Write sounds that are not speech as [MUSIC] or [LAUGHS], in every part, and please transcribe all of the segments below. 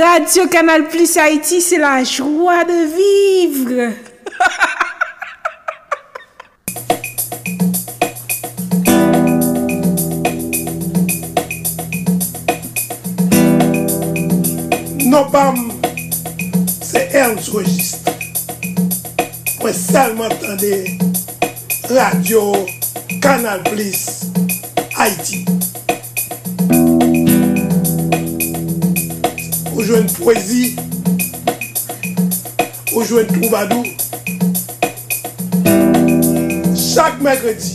Radio Canal Plus Haïti, c'est la joie de vivre. [LAUGHS] Non pas c'est Ernst Registre. Moi seulement entendez Radio Canal Plus Haïti. Jwen poésie, ou jwen troubadou. Chaque mercredi,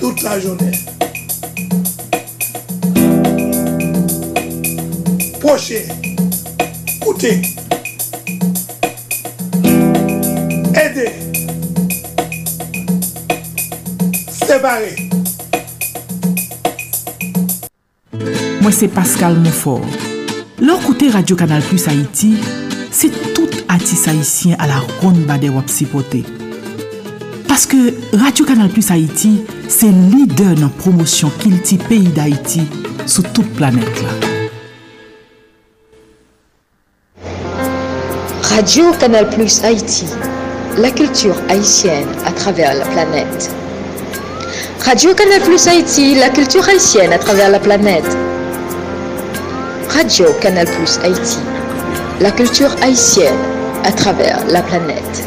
toute la journée. Proche, koute, ede, separe. Moi, c'est Pascal Monfort. Leur côté Radio Canal Plus Haïti, c'est tout artiste haïtien à la ronde bade wap. Parce que Radio Canal Plus Haïti, c'est leader dans promotion kilti pays d'Haïti sur toute planète là. Radio Canal Plus Haïti, la culture haïtienne à travers la planète. Radio Canal Plus Haïti, la culture haïtienne à travers la planète. Radio Canal Plus Haïti, la culture haïtienne à travers la planète.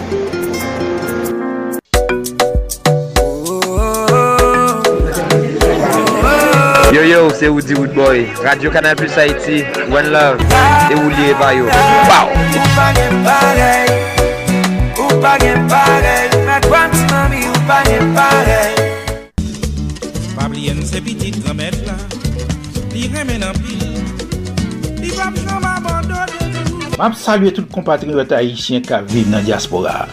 Yo yo, c'est Woody Woodboy, Radio Canal Plus Haïti, One Love, et Wouli Evayo. Wow! map salye tout kompatriot Haitien ka vive nan diaspora.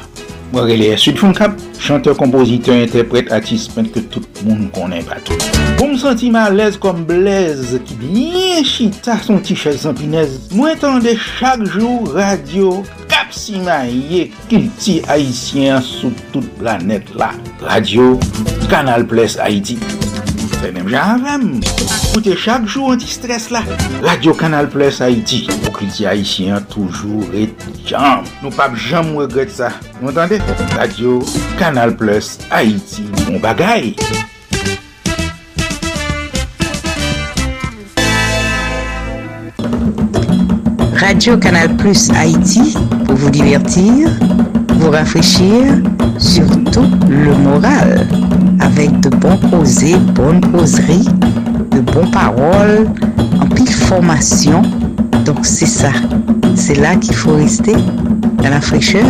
Mwen rele Sud Kap, chanteur, kompoziteur, interprete, artiste, pen ke tout moun konen patou. Pou m senti ma lez kom blez ki bien chita son ti chèz zampinez, mwen tende chak jou radio Kap Simaye kilti Haitien sou tout planet la. Radio Kanal Ples Haiti. Mèm jan avèm. Koute chak jou anti-stress la. Radio Canal Plus Haïti. Ou kilti haïtien toujou et jam. Nou pap jam regret sa. Nou entende? Radio Canal Plus Haïti. Mon bagay. Radio Canal Plus Haïti pour vous divertir, vous rafraîchir, surtout le moral, avec de bons causés, bonnes causeries, de bonnes paroles, en pile formation. Donc c'est ça, c'est là qu'il faut rester, dans la fraîcheur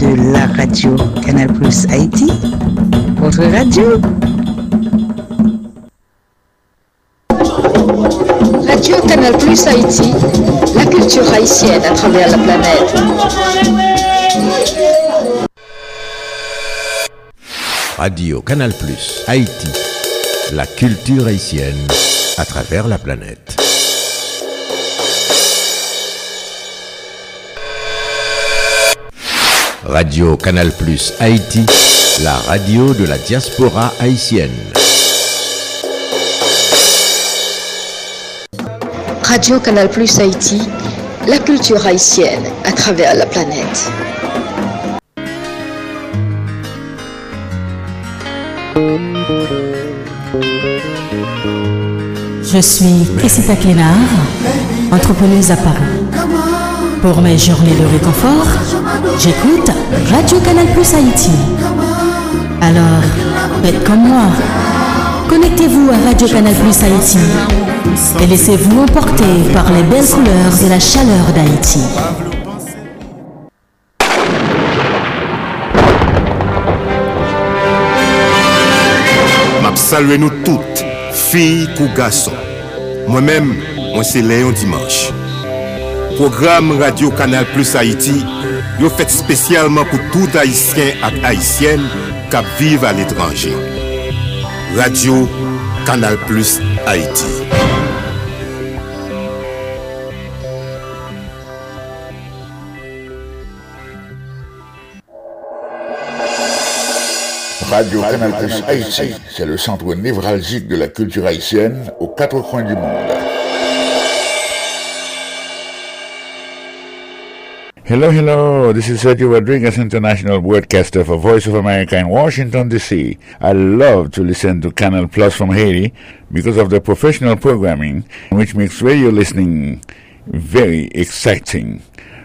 de la radio Canal Plus Haïti, votre radio. Radio Canal Plus Haïti, la culture haïtienne à travers la planète. Radio Canal Plus Haïti, la culture haïtienne à travers la planète. Radio Canal Plus Haïti, la radio de la diaspora haïtienne. Radio Canal Plus Haïti, la culture haïtienne à travers la planète. Je suis Cressita Clénard, entrepreneuse à Paris. Pour mes journées de réconfort, j'écoute Radio Canal Plus Haïti. Alors, faites comme moi. Connectez-vous à Radio Canal Plus Haïti et laissez-vous emporter par les belles couleurs et la chaleur d'Haïti. salwe nou tout, fi kou gason. Mwen men, mwen se Leon Dimanche. Program Radio Kanal Plus Haiti yo fet spesyalman pou tout Haitien ak Haitien kap vive al etranje. Radio Kanal Plus Haiti. Radio Canal Plus Haïti, c'est le centre névralgique de la culture haïtienne aux quatre coins du monde. Hello, hello. This is Sergio Rodriguez, international broadcaster for Voice of America in Washington, D.C. I love to listen to Canal Plus from Haiti because of the professional programming, which makes radio listening very exciting.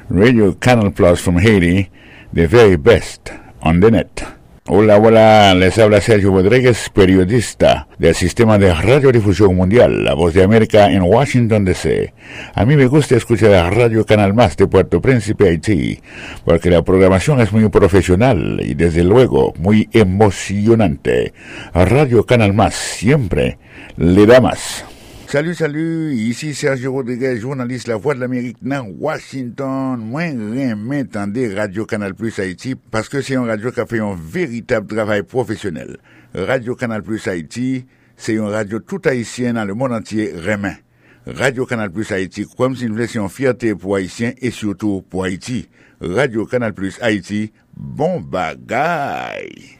Radio Canal Plus from Haiti, the very best on the net. Hola, hola, les habla Sergio Rodríguez, periodista del Sistema de Radiodifusión Mundial, La Voz de América en Washington, D.C. A mí me gusta escuchar a Radio Canal Más de Puerto Príncipe, Haití, porque la programación es muy profesional y desde luego muy emocionante. Radio Canal Más siempre le da más. Salut, salut, ici Sergio Rodriguez, journaliste La Voix de l'Amérique dans Washington. Moi, remets tendez Radio Canal Plus Haïti parce que c'est un radio qui a fait un véritable travail professionnel. Radio Canal Plus Haïti, c'est une radio tout haïtienne dans le monde entier remet. Radio Canal Plus Haïti, comme si nous laissions fierté pour Haïtiens et surtout pour Haïti. Radio Canal Plus Haïti, bon bagaille.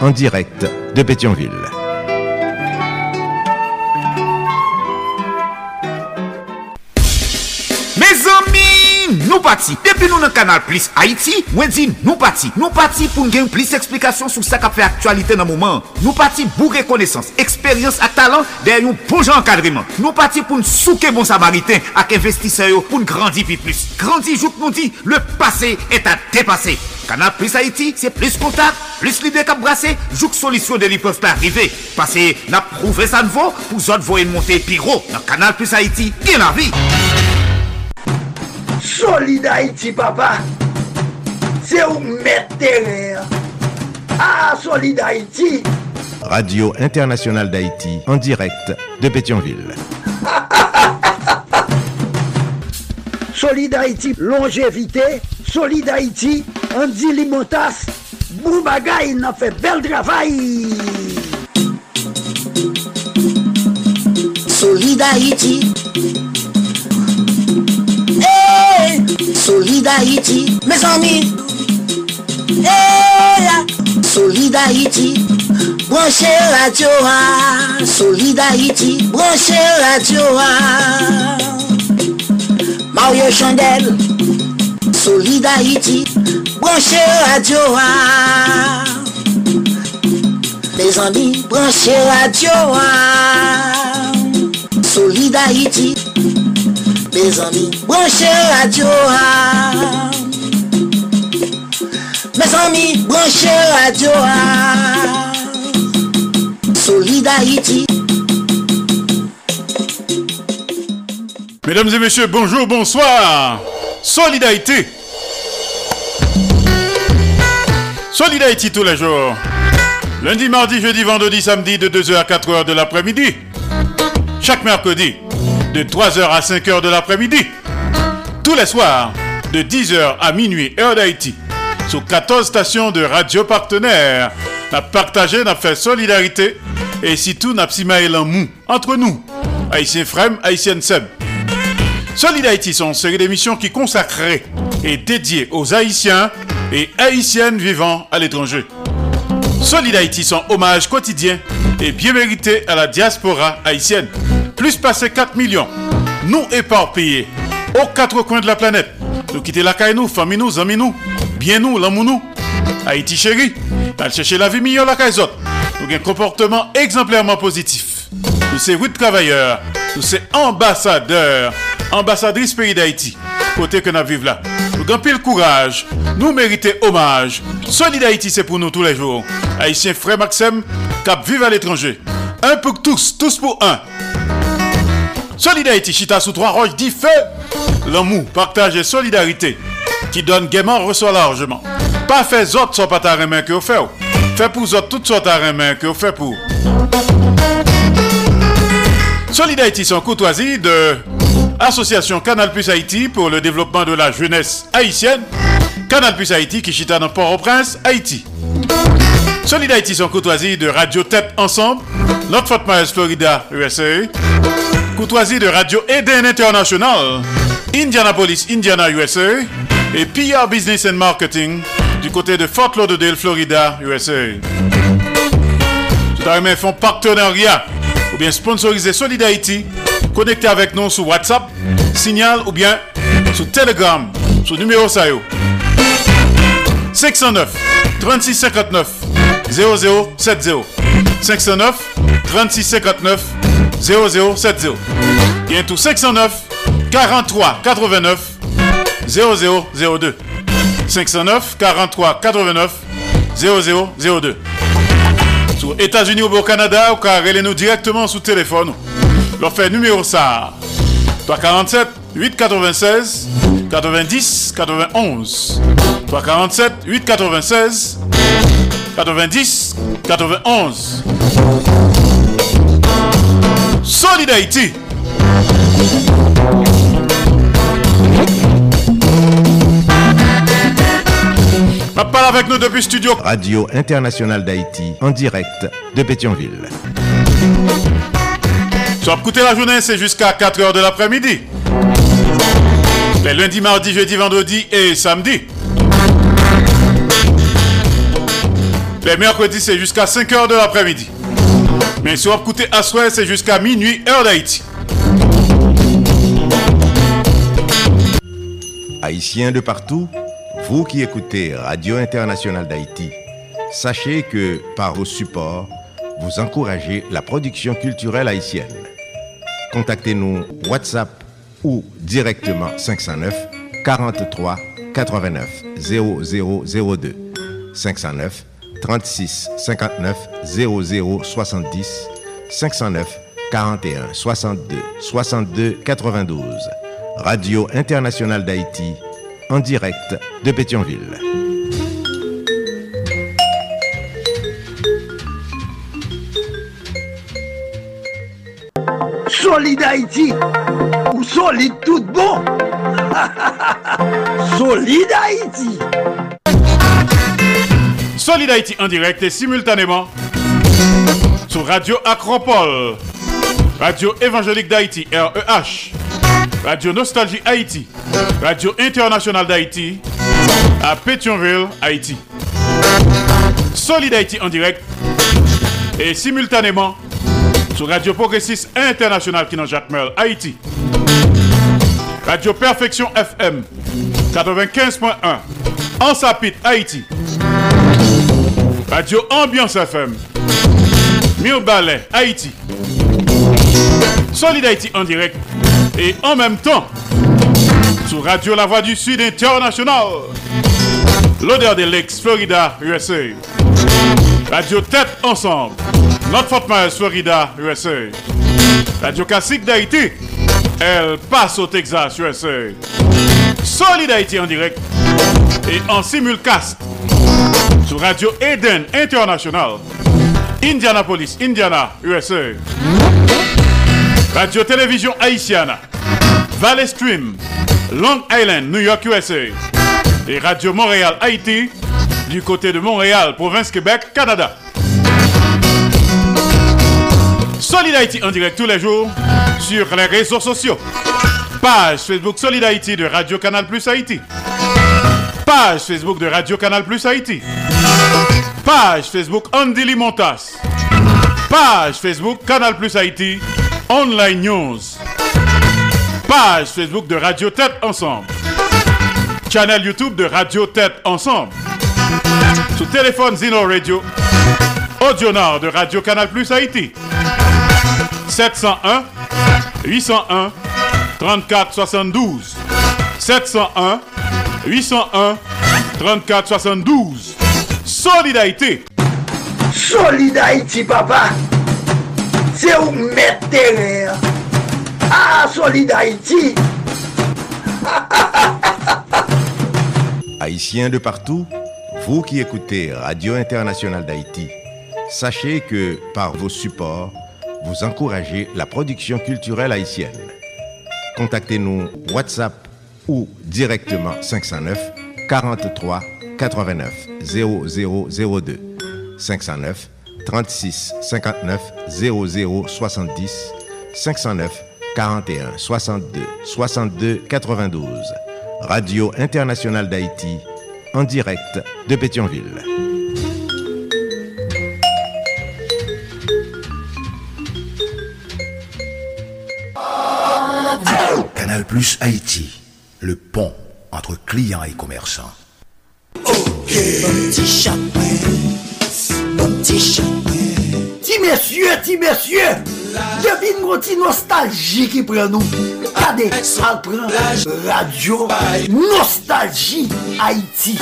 en direct de Pétionville. pati. Depi nou nan kanal Plis Haiti, mwen di nou pati. Nou pati pou n gen plis eksplikasyon sou sa ka fe aktualite nan mouman. Nou pati bou rekonesans, eksperyans ak talan der yon bon poujan ankadriman. Nou pati pou n souke bon samariten ak investiseyo pou n grandi pi plus. Grandi jouk nou di, le pase et a depase. Kanal Plus Haïti, c'est plus contact, plus l'idée qu'à brase, jouk solisyon de li pas pa Parce Pase n'a prouvé ça nouveau, pour autres voyez monter pyro. Nan kanal Plus Haiti, gen la vie. Solid Haïti, papa. C'est où mettre. Ah, Solid Haïti. Radio Internationale d'Haïti en direct de Pétionville. [LAUGHS] Solid Haïti, longévité. Solid Haïti, Andy Limotas. Boubagaï, il a fait bel travail. Solid Haïti. Mes amis. Hey, Solid Haïti, branchez radio. ah. Solid Haïti, branchez radio. ah. Mario Chandel, Solid Haïti, branchez radio. ah. Mes amis, branchez radio. ah. Solid Haïti, mes amis, branchez radio. Mes amis, branchez radio. Solid Haïti. Mesdames et messieurs, bonjour, bonsoir. Solidarité. Solidarité tous les jours. Lundi, mardi, jeudi, vendredi, samedi de 2h à 4h de l'après-midi. Chaque mercredi de 3h à 5h de l'après-midi. Tous les soirs de 10h à minuit, heure d'Haïti. Sur 14 stations de radio partenaires. N'a partagé, n'a fait solidarité. Et si tout n'a pas en mou. Entre nous, Haïtien Frem, Haïtien Seb. Solid Haïti sont une série d'émissions qui consacrées et dédiées aux Haïtiens et Haïtiennes vivant à l'étranger. Solid Haïti sont hommage quotidien et bien mérité à la diaspora haïtienne. Plus passé 4 millions, nous éparpillés aux quatre coins de la planète. Nous quitter la caille nous, famille nous, amis nous, bien nous, l'amour nous. Haïti chéri, al chercher la vie meilleure la caille autres. Nous avons un comportement exemplairement positif. Nous sommes huit travailleurs Nous c'est ambassadeur, ambassadrice pays d'Haïti. Côté que nous vivons là. Nous avons pile courage. Nous méritons hommage. Solid Haïti, c'est pour nous tous les jours. Haïtiens frère Maxime, cap vive à l'étranger. Un pour tous, tous pour un. Solid Haïti, chita sous trois roches, dit feu. L'amour, partage et solidarité. Qui donne gaiement, reçoit largement. Pas fait autres soit pas ta main que vous faites. Fait pour autres toutes sortes ta main que vous faites pour. Solid Haïti, son courtoisie de Association Canal Plus Haïti pour le développement de la jeunesse haïtienne. Canal Plus Haïti qui chita dans Port-au-Prince, Haïti. Solid son courtoisie de Radio Tête Ensemble, notre Fort Myers, Florida, USA. Courtoisie de Radio Eden International, Indianapolis, Indiana, USA. Et PR Business and Marketing du côté de Fort Lauderdale, Florida, USA. Tout à font partenariat ou bien sponsoriser Solid Haïti. Connectez avec nous sur WhatsApp, Signal ou bien sur Telegram, sur numéro SAYO. 509 3659 0070 509 3659 0070 Bien tout 509 43 89 0002 509 43 89 0002 Sur États-Unis ou au Canada, ou car nous directement sous téléphone. Leur fait numéro ça. 347 896 90 91 347 896 90 91 Solid Haïti Ma parle avec nous depuis studio Radio Internationale d'Haïti en direct de Pétionville. Sur écouter la journée, c'est jusqu'à 4h de l'après-midi. Les lundis, mardis, jeudi, vendredi et samedi. Les mercredis, c'est jusqu'à 5h de l'après-midi. Mais sur écouter à soir, c'est jusqu'à minuit, heure d'Haïti. Haïtiens de partout, vous qui écoutez Radio Internationale d'Haïti, sachez que par vos supports, vous encouragez la production culturelle haïtienne. Contactez-nous WhatsApp ou directement 509 43 89 0002 509 36 59 00 70 509 41 62 62 92 Radio Internationale d'Haïti en direct de Pétionville. Solid Haïti ou solide tout bon? [LAUGHS] Solid Haïti Solid Haïti en direct et simultanément sur Radio Acropole, Radio Évangélique d'Haïti, REH, Radio Nostalgie Haïti, Radio Internationale d'Haïti, à Pétionville, Haïti. Solid Haïti en direct et simultanément sur Radio Progressiste International qui Jacques Merle, Haïti. Radio Perfection FM 95.1 en Sapit, Haïti. Radio Ambiance FM Ballet, Haïti. Solid Haïti en direct et en même temps sur Radio La Voix du Sud International. L'odeur des Lakes, Florida, USA. Radio Tête Ensemble. Notre Fort Myers, Florida, USA. Radio Classique d'Haïti. Elle passe au Texas, USA. Solid Haïti en direct et en simulcast sur Radio Eden International. Indianapolis, Indiana, USA. Radio Télévision Haïtiana. Valley Stream, Long Island, New York, USA. Et Radio Montréal, Haïti, du côté de Montréal, province Québec, Canada. Solid Haïti en direct tous les jours sur les réseaux sociaux. Page Facebook Solid de Radio Canal Plus Haïti. Page Facebook de Radio Canal Plus Haïti. Page Facebook Andy Limontas. Page Facebook Canal Plus Haïti. Online News. Page Facebook de Radio Tête Ensemble. Channel YouTube de Radio Tête Ensemble. Sous téléphone Zino Radio. Audionard de Radio Canal Plus Haïti. 701 801 34 72 701 801 34 72 Solidarité Solidarité, papa. C'est où mettre terrain. Ah, Solidarité. [LAUGHS] Haïtiens de partout, vous qui écoutez Radio Internationale d'Haïti, sachez que par vos supports, vous encouragez la production culturelle haïtienne. Contactez-nous WhatsApp ou directement 509 43 89 0002 509 36 59 00 70 509 41 62 62 92 Radio Internationale d'Haïti en direct de Pétionville. Canal Plus Haïti, le pont entre clients et commerçants. Petit chapeau, petit chapeau. Ti messieurs, ti messieurs, devine mon ti nostalgie qui prend nous. Regardez, ça prend Radio Nostalgie Haïti.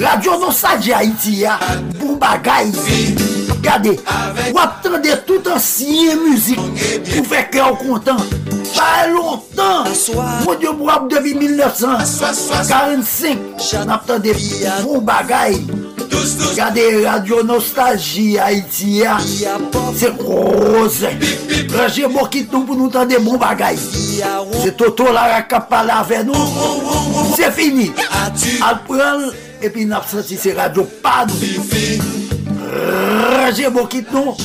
Radio Nostalgie Haïti, ya, pour bagay. Regardez, ou attendez tout ancien musique pour faire cœur content. Pas longtemps, Mwen diyo pou ap devi 1945 Nap tan de pou bagay. Gade radio nostalji Haitia Se kose Raje mokit nou pou nou tan bon de pou bagay. Se toto la rakapa la ve nou Se fini. Al pral epi nap santi se radio pan nous. Ranger bon kit nous.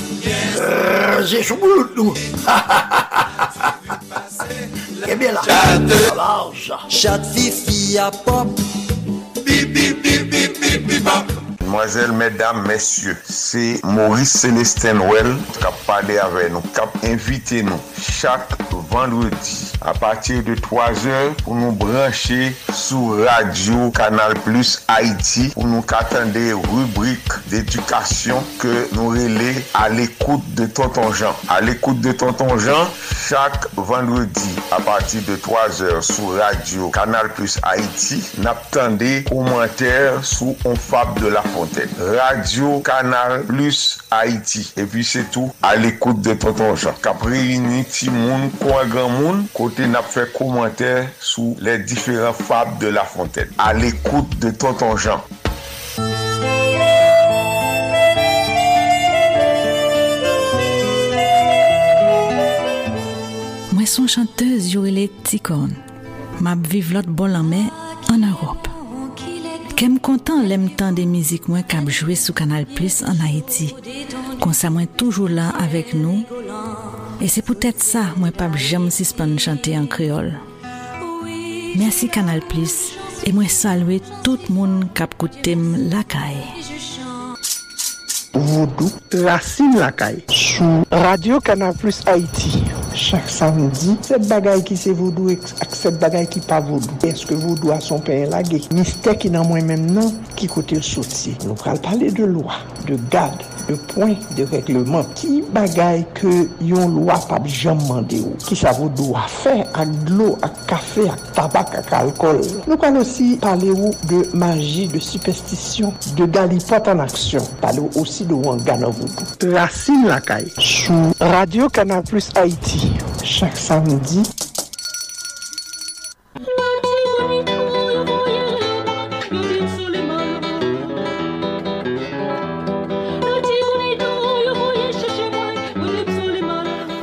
Ranger choubout nous. Et bien là. Large. Chat fifi à pop. Bip bip bip bip bip bip mesdames, messieurs, c'est Maurice Célestin Well qui a parlé avec nous, qui a invité nous chaque vendredi à partir de 3 heures pour nous brancher sur Radio Canal Plus Haïti pour nous attendre des rubriques d'éducation que nous relais à l'écoute de Tonton Jean. À l'écoute de Tonton Jean, chaque vendredi à partir de 3 heures sur Radio Canal Plus Haïti, n'attendez commentaires sous On Fab de la Fontaine. Radio Kanal Plus Haiti. E pi se tou al ekoute de Tonton Jean. Kapri ni ti moun kwa gran moun kote nap fe komenter sou le diferent fab de La Fontaine. Al ekoute de Tonton Jean. Mwen son chanteuse yorele Tikon. Map vive lot bol anmen an Europe. Kem kontan lem tan de mizik mwen kap jwe sou Kanal Plus an Haiti. Konsa mwen toujou la avek nou. E se poutet sa mwen pap jam sispan chante an kreol. Mersi Kanal Plus. E mwen salwe tout moun kap koutem lakay. Vodou, Racine Lakay Sou Radio Canal Plus Haïti chak samdi. Set bagay ki se vodou ak set bagay ki pa vodou. Eske vodou a son pen lage? Mistè ki nan mwen men nan ki kote l soti. Nou pral pale de lwa, de gade, de poin, de regleman. Ki bagay ke yon lwa pap jam mande ou? Ki sa vodou a fe ak glo, ak kafe, ak tabak, ak alkol. Nou pral osi pale ou de magi, de superstisyon, de galipot an aksyon. Pale ou osi de wangan an vodou. Racine lakay. Sou Radio Kanal Plus Haiti. chaque samedi.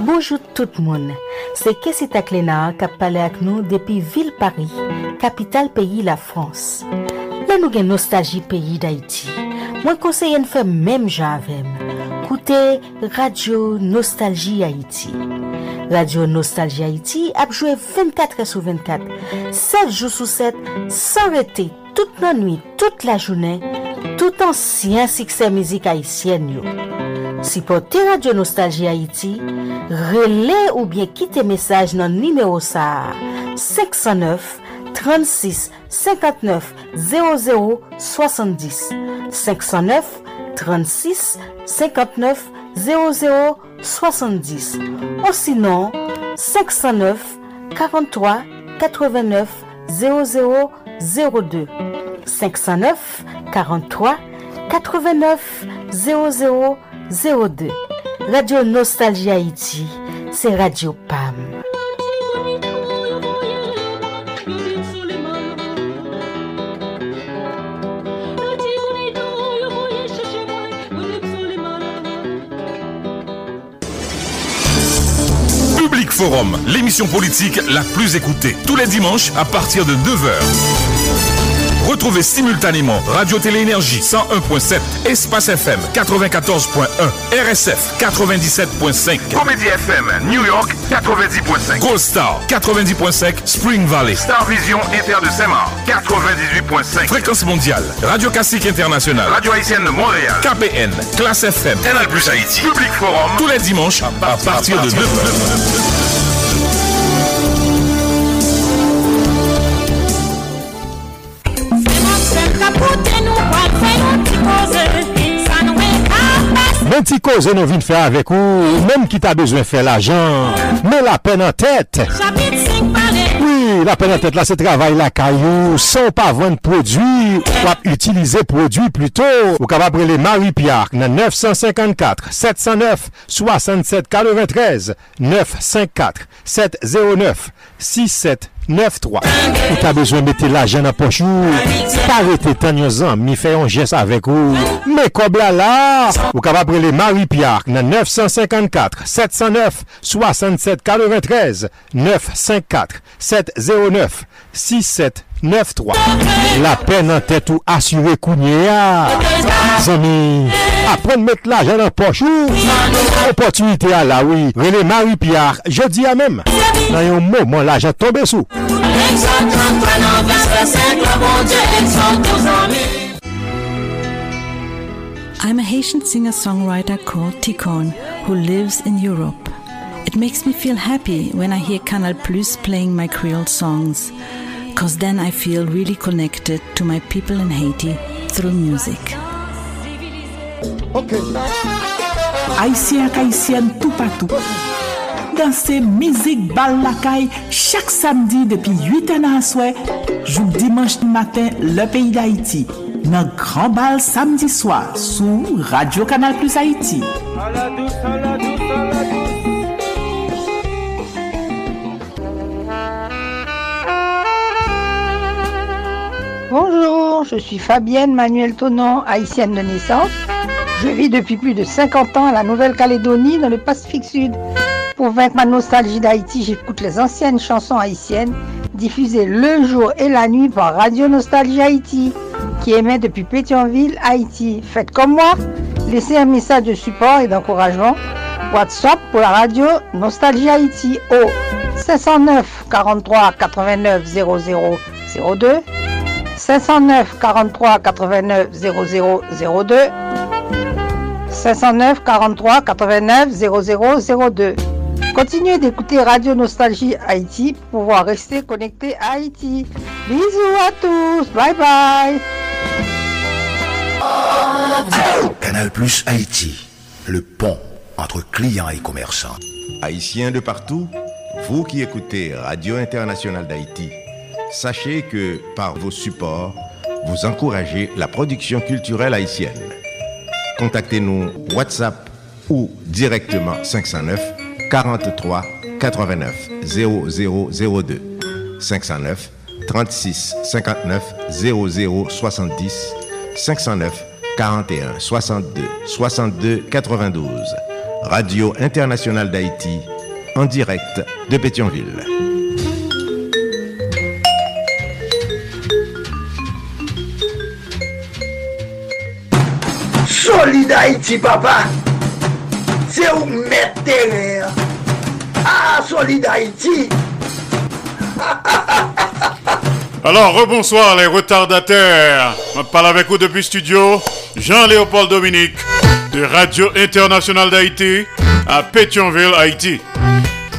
Bonjour tout le monde. C'est Kessita Clénard qui a parlé avec nous depuis Ville Paris, capitale pays la France. Là nous avons nostalgie pays d'Haïti. Mwen konseyen de faire jan j'avais. Koute Radio Nostalgie Haïti. Radio Nostalgie Haïti ap jwe 24 sou 24, 7 jou sou 7, san rete, tout nan nwi, tout la jounen, tout ansyen sikse mizik Haitien yo. Si pote Radio Nostalgie Haïti, rele ou bien kite mesaj nan nimeyo sa, 509 36 59 00 70, 509 36 59 00. 70 ou sinon 509 43 89 00 02 509 43 89 00 02 Radio Nostalgie Haïti, c'est Radio PAM. Forum, l'émission politique la plus écoutée, tous les dimanches à partir de 9h. Retrouvez simultanément Radio Télé Énergie 101.7, Espace FM 94.1, RSF 97.5, Comédie FM New York 90.5, Gold Star 90.5, Spring Valley, Star Vision Inter de Saint-Marc 98.5, Fréquence mondiale, Radio Classique International, Radio Haïtienne de Montréal, KPN, Classe FM, Canal Plus Haïti, Public Forum, tous les dimanches à partir de 9h. Men ti koze nou vin fè avèk ou, menm ki ta bezwen fè l'ajan, men la pen an tèt. Oui, la pen an tèt la se travay la kayou, son pa vwen prodwi, wap utilize prodwi pluto. Ou kapap prele Marie-Pierre nan 954 709 67 9-3. Ou ta bezwen mette la jen aposho. Parete tan yon zan, mi fè yon jes avèk ou. Me kobla la. Ou ka va prele Marie Pierre nan 954-709-6743. 954-709-6743. 93 954 709 67 9-3 La pen nan tèt ou asyure kounye ya Zami Apren mette la jen apochou Opotunite a la oui. Rele Marie-Pierre Jodi a mem Nan yon mouman la jen tombe sou I'm a Haitian singer-songwriter called Ticon who lives in Europe. It makes me feel happy when I hear Canal Plus playing my Creole songs, because then I feel really connected to my people in Haiti through music. Haitien ak k'Haitien tout patou. Danse mizik bal lakay chak samdi depi 8 an an swè, jou dimanche matin le peyi d'Haiti. Nan gran bal samdi swa sou Radio Kanal Plus Haiti. Aladou, aladou, aladou. Bonjour, je suis Fabienne Manuel Tonon, haïtienne de naissance. Je vis depuis plus de 50 ans à la Nouvelle-Calédonie dans le Pacifique Sud. Pour vaincre ma nostalgie d'Haïti, j'écoute les anciennes chansons haïtiennes diffusées le jour et la nuit par Radio Nostalgie Haïti, qui émet depuis Pétionville, Haïti. Faites comme moi, laissez un message de support et d'encouragement. WhatsApp pour la radio Nostalgie Haïti au 509 43 89 00 02 509 43 89 0002 509 43 89 0002 Continuez d'écouter Radio Nostalgie Haïti pour pouvoir rester connecté à Haïti. Bisous à tous, bye bye. Canal Plus Haïti, le pont entre clients et commerçants. Haïtiens de partout, vous qui écoutez Radio Internationale d'Haïti, sachez que par vos supports, vous encouragez la production culturelle haïtienne. Contactez-nous WhatsApp ou directement 509 43 89 0002 509 36 59 00 70 509 41 62 62 92 Radio Internationale d'Haïti en direct de Pétionville. Solid Haïti, papa. C'est où mettre. Ah, Solid Haïti. [LAUGHS] Alors, rebonsoir les retardataires. Je parle avec vous depuis studio. Jean-Léopold Dominique de Radio Internationale d'Haïti à Pétionville, Haïti.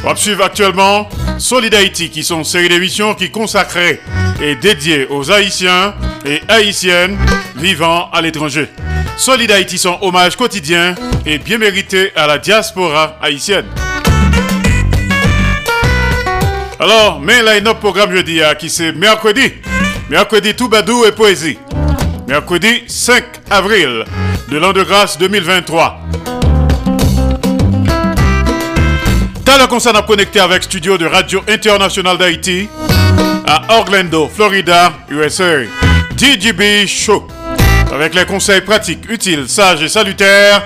On suivre actuellement Solid Haïti, qui sont une série d'émissions qui consacrées et dédiées aux Haïtiens et Haïtiennes vivant à l'étranger. Solid Haïti, son hommage quotidien et bien mérité à la diaspora haïtienne. Alors, mais line-up programme jeudi, hein, qui c'est mercredi. Mercredi tout badou et poésie. Mercredi 5 avril de l'an de grâce 2023. T'as le concert à connecter avec studio de Radio International d'Haïti à Orlando, Florida, USA. DJB Show. Avec les conseils pratiques, utiles, sages et salutaires,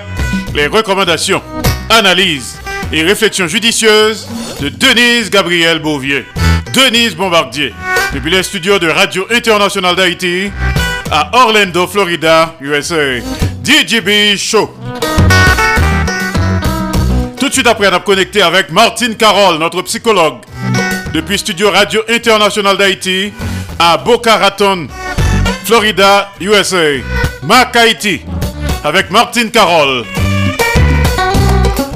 les recommandations, analyses et réflexions judicieuses de Denise Gabriel Bouvier. Denise Bombardier. Depuis les studios de Radio International d'Haïti à Orlando, Florida, USA. DJB Show. Tout de suite après, on a connecté avec Martine Carole, notre psychologue, depuis Studio Radio International d'Haïti à Boca Raton, Florida, USA. Mac Haïti, avec Martine Carole.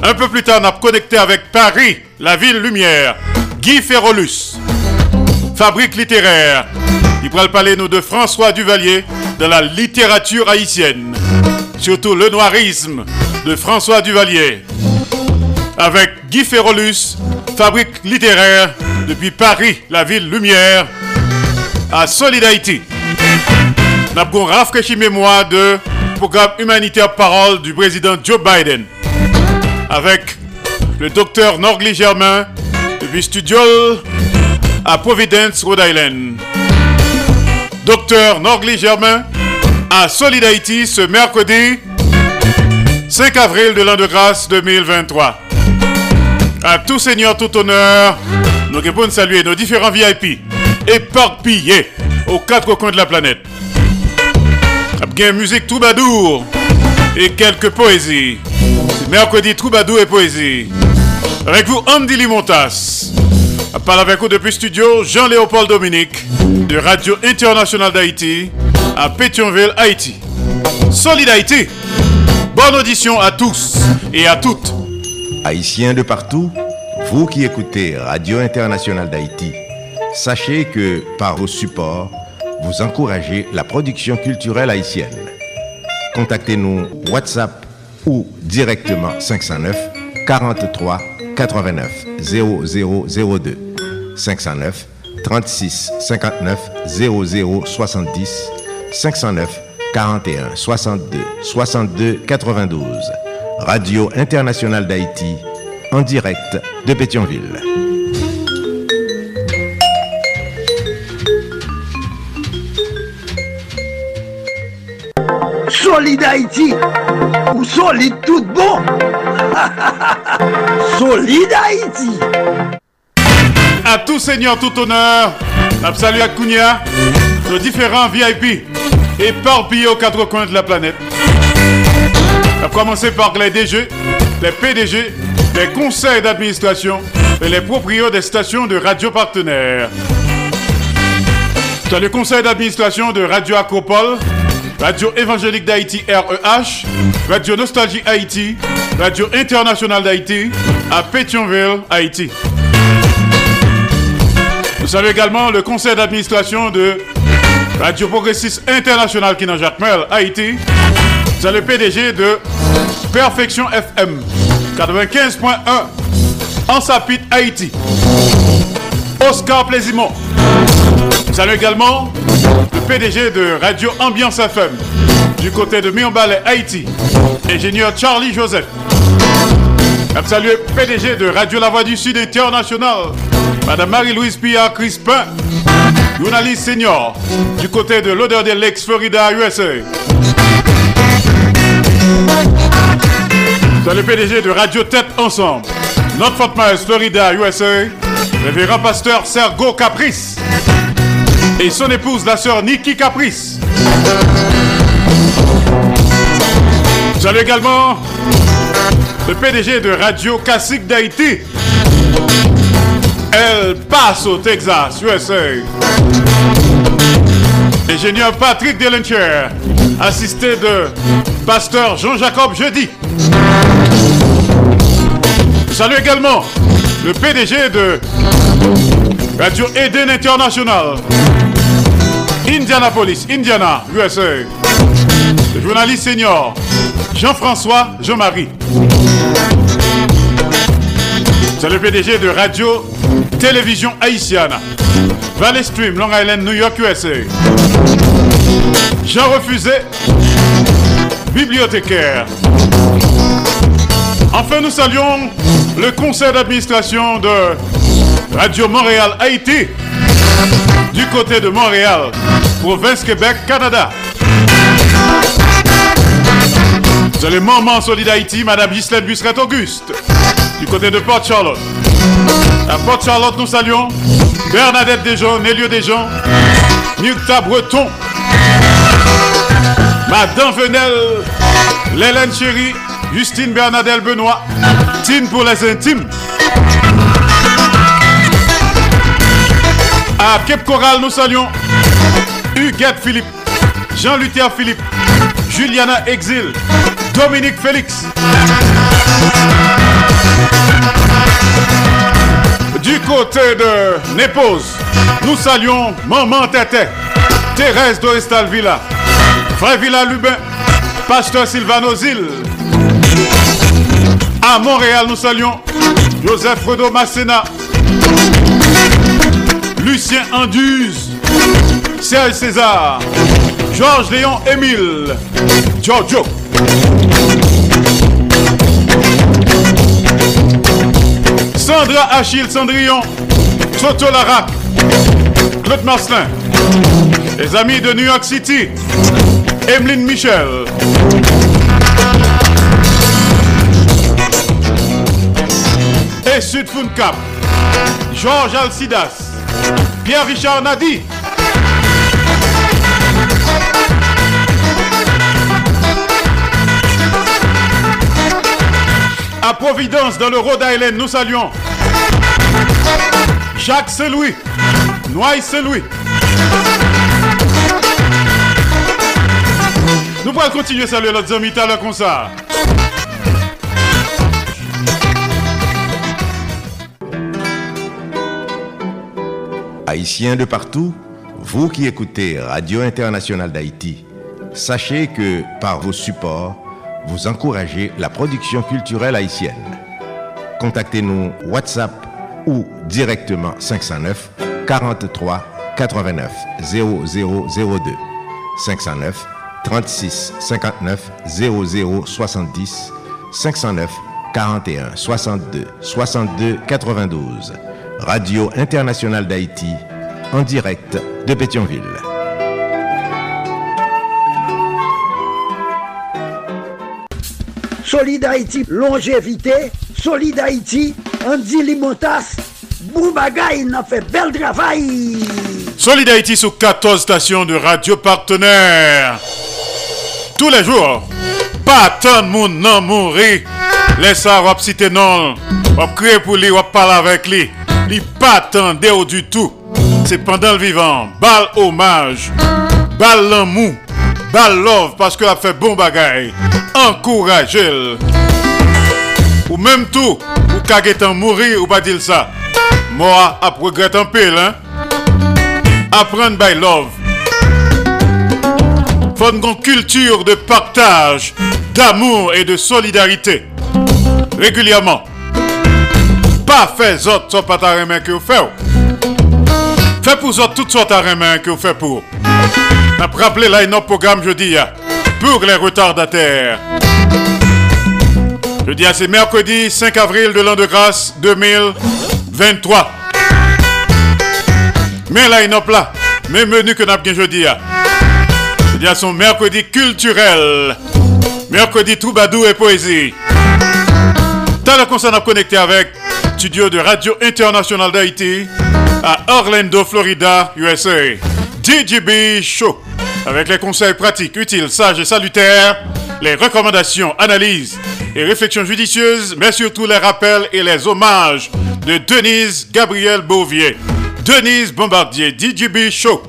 Un peu plus tard, on a connecté avec Paris, la ville lumière, Guy Ferrolus, fabrique littéraire. Il pourra parler nous de François Duvalier de la littérature haïtienne, surtout le noirisme de François Duvalier avec Guy Ferrolus, fabrique littéraire depuis Paris, la ville lumière, à Solid Haïti. Nous avons rafraîchi mémoire de programme humanitaire parole du président Joe Biden avec le docteur Norgli Germain depuis Studio à Providence, Rhode Island. Docteur Norgli Germain à Solid Haïti ce mercredi 5 avril de l'an de grâce 2023. À tout seigneur, tout honneur, nous pouvons saluer nos différents VIP éparpillés aux quatre coins de la planète. Bien musique troubadour et quelques poésies. Mercredi troubadour et poésie. Avec vous, Andy Limontas. Je parle avec vous depuis studio Jean-Léopold Dominique de Radio Internationale d'Haïti à Pétionville, Haïti. Solid Haïti. Bonne audition à tous et à toutes. Haïtiens de partout, vous qui écoutez Radio Internationale d'Haïti, sachez que par vos supports, vous encouragez la production culturelle haïtienne. Contactez-nous WhatsApp ou directement 509 43 89 0002 509 36 59 00 70 509 41 62 62 92 Radio Internationale d'Haïti en direct de Pétionville. Solide Haïti ou solide tout bon [LAUGHS] Solide Haïti À tout seigneur, tout honneur, salut à Kounia, nos différents VIP éparpillés aux quatre coins de la planète. A commencer par les DG, les PDG, les conseils d'administration et les propriétaires des stations de radio partenaires. Dans le conseil d'administration de Radio Acropole, Radio Évangélique d'Haïti REH, Radio Nostalgie Haïti, Radio Internationale d'Haïti à Pétionville, Haïti. Nous saluons également le conseil d'administration de Radio Progressiste International qui Jacques Mel, Haïti. C'est le PDG de Perfection FM 95.1 en Sapit, Haïti. Oscar Plaisimont. Salut également le PDG de Radio Ambiance FM du côté de Mionbalais, Haïti. Ingénieur Charlie Joseph. Salut PDG de Radio La Voix du Sud International. Madame Marie-Louise Pia Crispin. Journaliste senior du côté de l'odeur de l'ex Florida, USA. Le PDG de Radio Tête Ensemble. Notre Fort Myers, Florida, USA. Révérend pasteur Sergo Caprice. Et son épouse, la sœur Nikki Caprice. Salut également le PDG de Radio Classique d'Haïti. Elle passe au Texas, USA. Ingénieur Patrick Delencher, assisté de pasteur Jean-Jacob Jeudi. Salut également le PDG de Radio Eden International, Indianapolis, Indiana, USA. Le journaliste senior Jean-François Jean-Marie. C'est le PDG de Radio Télévision Haïtiana. Valley Stream, Long Island, New York, USA. Jean Refusé, bibliothécaire. Enfin, nous saluons le conseil d'administration de Radio Montréal Haïti du côté de Montréal, province Québec, Canada. C'est le moment solide Haïti, Madame Gislaine Busseret Auguste, du côté de Port Charlotte. À Port Charlotte, nous saluons Bernadette Desjons, Nélio Desjons, Nukta Breton, Madame Venel, Lélène Chéri, Justine Bernadette Benoît, Tine pour les intimes. À Cape Coral, nous saluons Huguette Philippe, Jean-Luther Philippe, Juliana Exil, Dominique Félix. Du côté de Népose, nous saluons Maman Tété, Thérèse Dorestal Villa, Frère Villa Lubin, Pasteur Sylvano Zil. À Montréal, nous saluons Joseph Fredo Massena, Lucien Anduze, César, Georges Léon Émile, Giorgio. Sandra Achille Cendrillon, Soto Larac, Claude Marcelin, les amis de New York City, Emeline Michel. Et Sud Cap, Georges Alcidas, Pierre-Richard Nadi. À Providence, dans le Rhode Island, nous saluons Jacques Seloui, Noailles Seloui. Nous pourrons continuer à saluer notre amis à comme ça. Haïtiens de partout, vous qui écoutez Radio Internationale d'Haïti, sachez que par vos supports, vous encouragez la production culturelle haïtienne. Contactez-nous WhatsApp ou directement 509 43 89 0002 509 36 59 00 70 509 41 62 62 92 Radio Internationale d'Haïti en direct de Pétionville. Solid Haïti, longévité. Solid Haïti, Andy Limotas. Boubagaï, n'a fait bel travail. Solid Haïti sous 14 stations de radio partenaires. Tous les jours, pas tant de monde non mourir. Laisse ça, wap citer non. Wap crier pour lui, wap parler avec lui. Li pas tant du tout. C'est pendant le vivant. Bal hommage. Bal l'amour. Bal love parce que a fait bon bagaille encouragez Ou même tout, ou kagetan mourir ou pas dire ça. Moi, après regret un peu, hein. Apprendre by love. Faut une culture de partage, d'amour et de solidarité. Régulièrement. Pas fait autres soit pas ta que vous faites. Fait pour autres toutes sortes de que vous faites pour. N'a rappelé là notre programme jeudi. Hein pour les retardataires. Je dis à c'est mercredi 5 avril de l'an de grâce 2023. Mais là, il n'a pas même menu que n'a bien jeudi. Je dis à son mercredi culturel. Mercredi troubadou et poésie. T'as le concert à connecter avec studio de Radio International d'Haïti à Orlando, Florida, USA. DJB Show avec les conseils pratiques, utiles, sages et salutaires, les recommandations, analyses et réflexions judicieuses, mais surtout les rappels et les hommages de Denise Gabriel Bouvier, Denise Bombardier, DJB Show,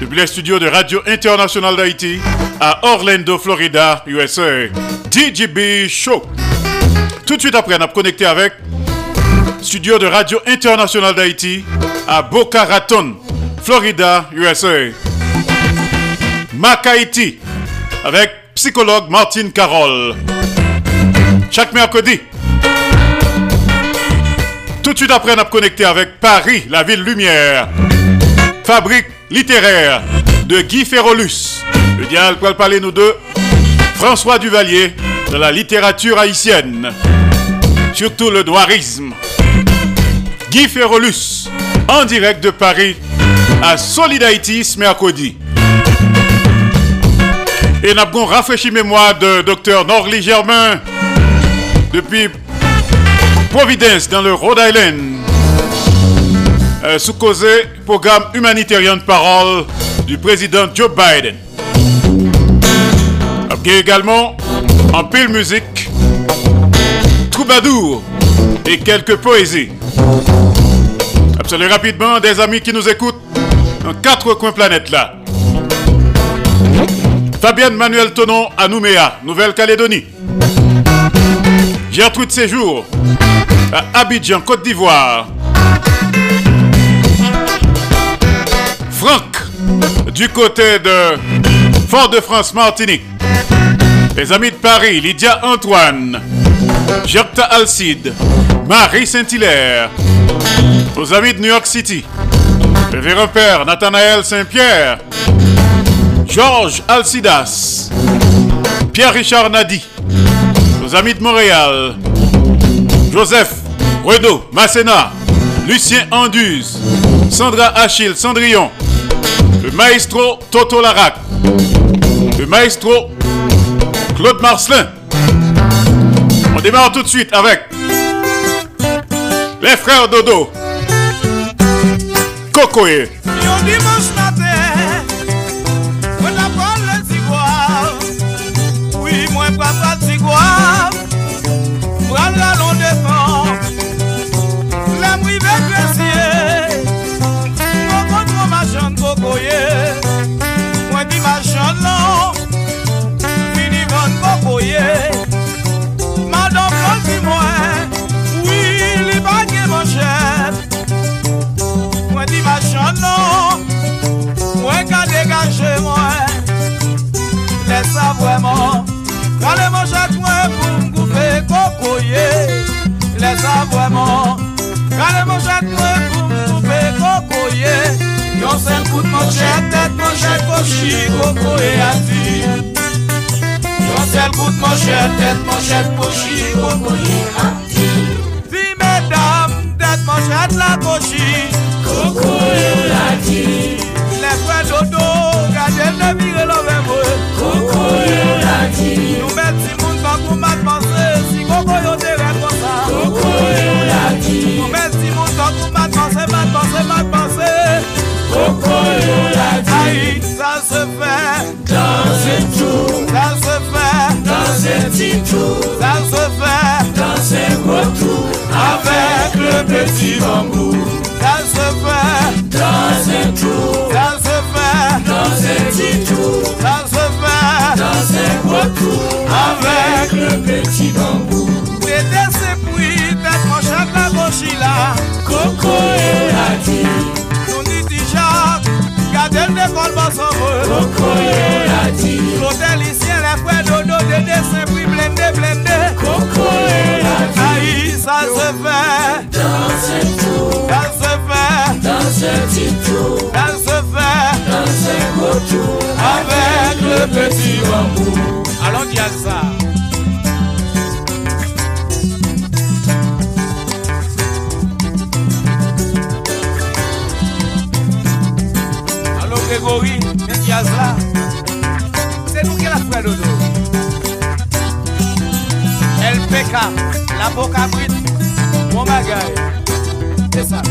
depuis les studios de Radio International d'Haïti à Orlando, Florida, USA. DJB Show. Tout de suite après, on a connecté avec studio de Radio International d'Haïti à Boca Raton, Florida, USA. Makaiti avec psychologue Martine Carole. Chaque mercredi Tout de suite après, on a connecté avec Paris, la ville lumière. Fabrique littéraire de Guy Ferrolus. Le diable pour parler nous deux. François Duvalier de la littérature haïtienne. Surtout le noirisme. Guy Ferrolus, en direct de Paris, à Solid mercredi. Et nous avons rafraîchi mémoire de Dr Norly Germain depuis Providence dans le Rhode Island. Euh, sous causé programme humanitaire de parole du président Joe Biden. Après également en pile musique, troubadour et quelques poésies. Absolument rapidement des amis qui nous écoutent dans quatre coins planète là. Fabienne Manuel Tonon à Nouméa, Nouvelle-Calédonie. Gertrude Séjour à Abidjan, Côte d'Ivoire. Franck du côté de Fort-de-France, Martinique. Les amis de Paris, Lydia Antoine, Jacques Alcide, Marie Saint-Hilaire. Aux amis de New York City, le père Nathanaël Saint-Pierre, Georges Alcidas, Pierre-Richard Nadi, nos amis de Montréal, Joseph Redo Masséna, Lucien Anduze, Sandra Achille Cendrillon, le maestro Toto Larac, le maestro Claude Marcelin. On démarre tout de suite avec les frères Dodo. Cocoé. koko e ati Yon sel gout man chet, tet man chet pochi, koko e ati Di medam, tet man chet la pochi, koko e ati Le fwe dodo, gade ne vire lo ve mwe, koko e ati Nou met si moun tankou mat panse, si koko yo te reposa, koko e ati Nou met si moun tankou mat panse, mat panse, mat panse, koko e ati se fait dans un tout. Ça se fait dans un petit tout. Ça se fait dans un gros. Avec le petit bambou. Ça se fait dans un tout. Ça se fait dans un petit tout. Ça se fait dans un gros. Avec le petit bambou. Chila, Coco et Ati. Gardez le col Coco et Ati. L'hôtel ici, les frères dodo, des dessins, puis blendé, blendé. Coco et Ati. Aïe, ça se fait. Dans ce tout. Ça se fait. Dans ce petit tout. Ça se fait. Dans ce gros tout. Avec le petit bambou. Allons dire ça. Grégory, là. C'est nous qui l'a fait dodo. LPK, la boca brite, mon bagaille. C'est ça.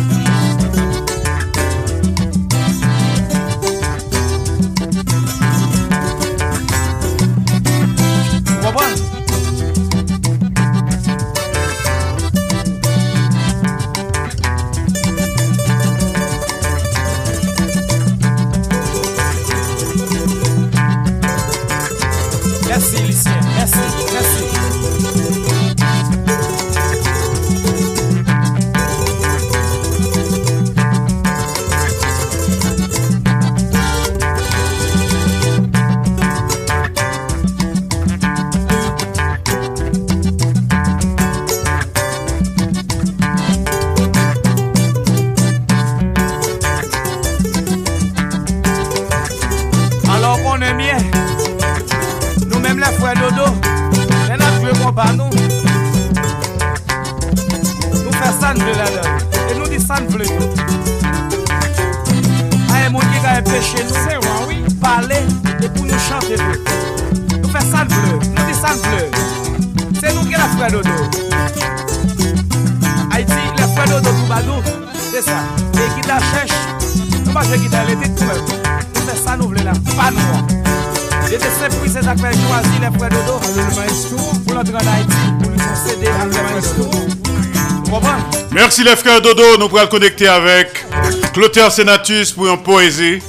Les frères Dodo, nous pourrons connecter avec Clotaire Sénatus pour une poésie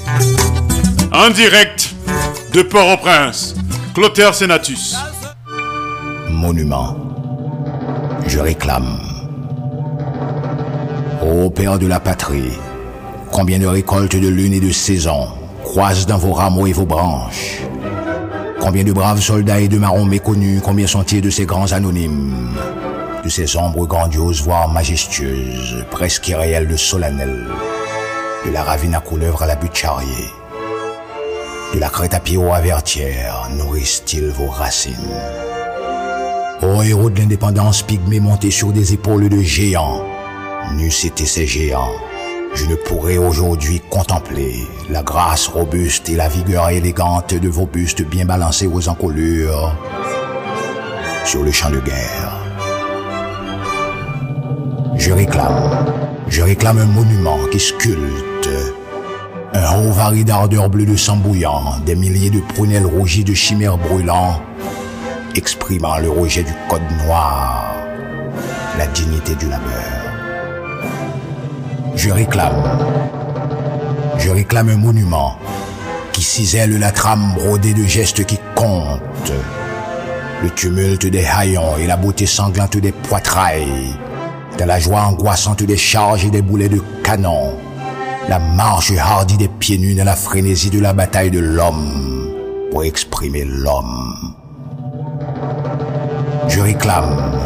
en direct de Port-au-Prince. Clotaire Sénatus. Monument, je réclame. Ô Père de la patrie, combien de récoltes de lune et de saison croisent dans vos rameaux et vos branches? Combien de braves soldats et de marrons méconnus, combien sont-ils de ces grands anonymes, de ces ombres grandioses, voire majestueuses, presque irréelles de solennelles, de la ravine à couleuvre à la butte charrier, de la crête à Pierrot à Vertière, nourrissent-ils vos racines? Ô héros de l'indépendance pygmée montés sur des épaules de géants, n'eussent été ces géants. Je ne pourrais aujourd'hui contempler la grâce robuste et la vigueur élégante de vos bustes bien balancés aux encolures. Sur le champ de guerre. Je réclame, je réclame un monument qui sculpte un haut d'ardeur bleue de sang bouillant, des milliers de prunelles rougies de chimères brûlants, exprimant le rejet du code noir, la dignité du labeur. Je réclame. Je réclame un monument qui cisèle la trame brodée de gestes qui comptent. Le tumulte des haillons et la beauté sanglante des poitrails. Dans la joie angoissante des charges et des boulets de canon. La marche hardie des pieds nus dans la frénésie de la bataille de l'homme pour exprimer l'homme. Je réclame.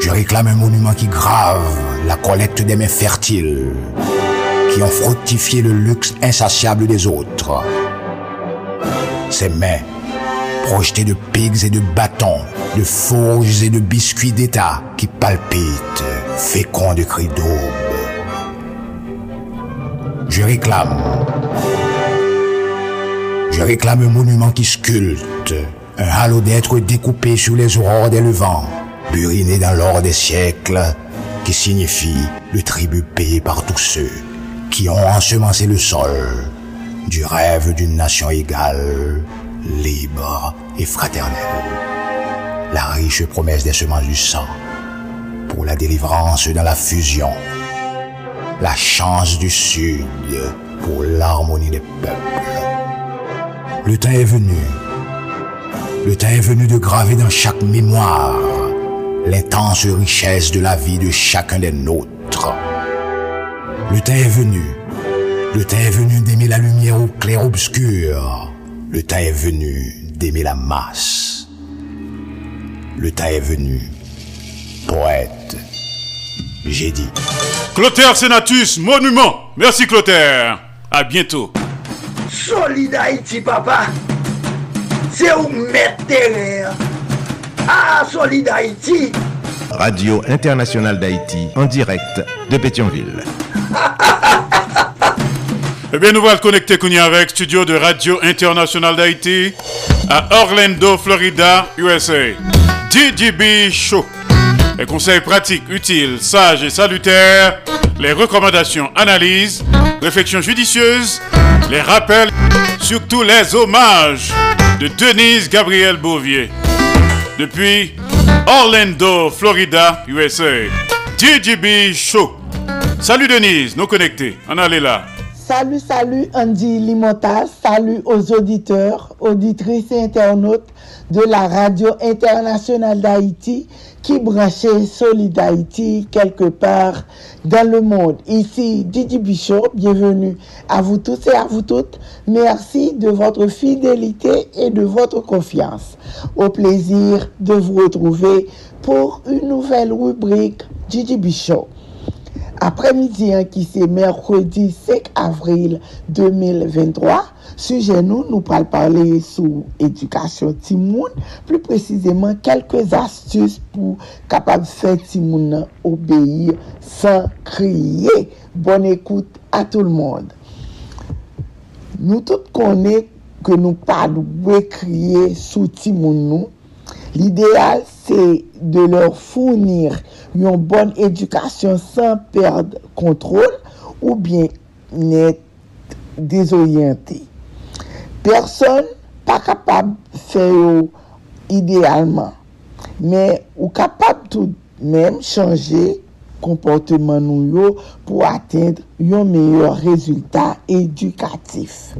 Je réclame un monument qui grave la collecte des mains fertiles qui ont fructifié le luxe insatiable des autres. Ces mains, projetées de pigs et de bâtons, de forges et de biscuits d'État qui palpitent, féconds de cris d'aube. Je réclame. Je réclame un monument qui sculpte, un halo d'êtres découpés sur les aurores des levants, burinés dans l'or des siècles, qui signifie le tribut payé par tous ceux qui ont ensemencé le sol du rêve d'une nation égale, libre et fraternelle. La riche promesse des semences du sang pour la délivrance dans la fusion. La chance du Sud pour l'harmonie des peuples. Le temps est venu. Le temps est venu de graver dans chaque mémoire l'intense richesse de la vie de chacun des nôtres. Le temps est venu. Le temps est venu d'aimer la lumière au clair-obscur. Le temps est venu d'aimer la masse. Le temps est venu. Poète. J'ai dit. Clotaire Senatus, monument. Merci Clotaire. À bientôt. Solid Haïti, papa. C'est où mettre ah, Solid Haïti Radio Internationale d'Haïti, en direct de Pétionville. [LAUGHS] eh bien, nous allons connecter avec studio de Radio Internationale d'Haïti à Orlando, Florida, USA. DJB Show. Les conseils pratiques, utiles, sages et salutaires, les recommandations, analyses, réflexions judicieuses, les rappels, surtout les hommages de Denise Gabriel Bouvier depuis Orlando, Florida, USA. DJB Show. Salut Denise, nous connectés. On allait là. Salut, salut Andy Limotas. Salut aux auditeurs, auditrices et internautes de la radio internationale d'Haïti qui branchait Solid Haïti quelque part dans le monde. Ici Didi Bichot, bienvenue à vous tous et à vous toutes. Merci de votre fidélité et de votre confiance. Au plaisir de vous retrouver pour une nouvelle rubrique Didi Bichot. Après-midi qui c'est mercredi 5 avril 2023, sujet nous, nous parlons parler sous éducation Timoun, plus précisément quelques astuces pour capable faire Timoun obéir sans crier. Bonne écoute à tout le monde. Nous tous connaissons que nous pas de crier sous Timoun. L'idéal c'est de leur fournir yon bon edukasyon san perde kontrol ou bien net dezoryante. Person pa kapab fè yo idealman, men ou kapab tout men chanje komporteman nou yo pou atendre yon meyor rezultat edukatif.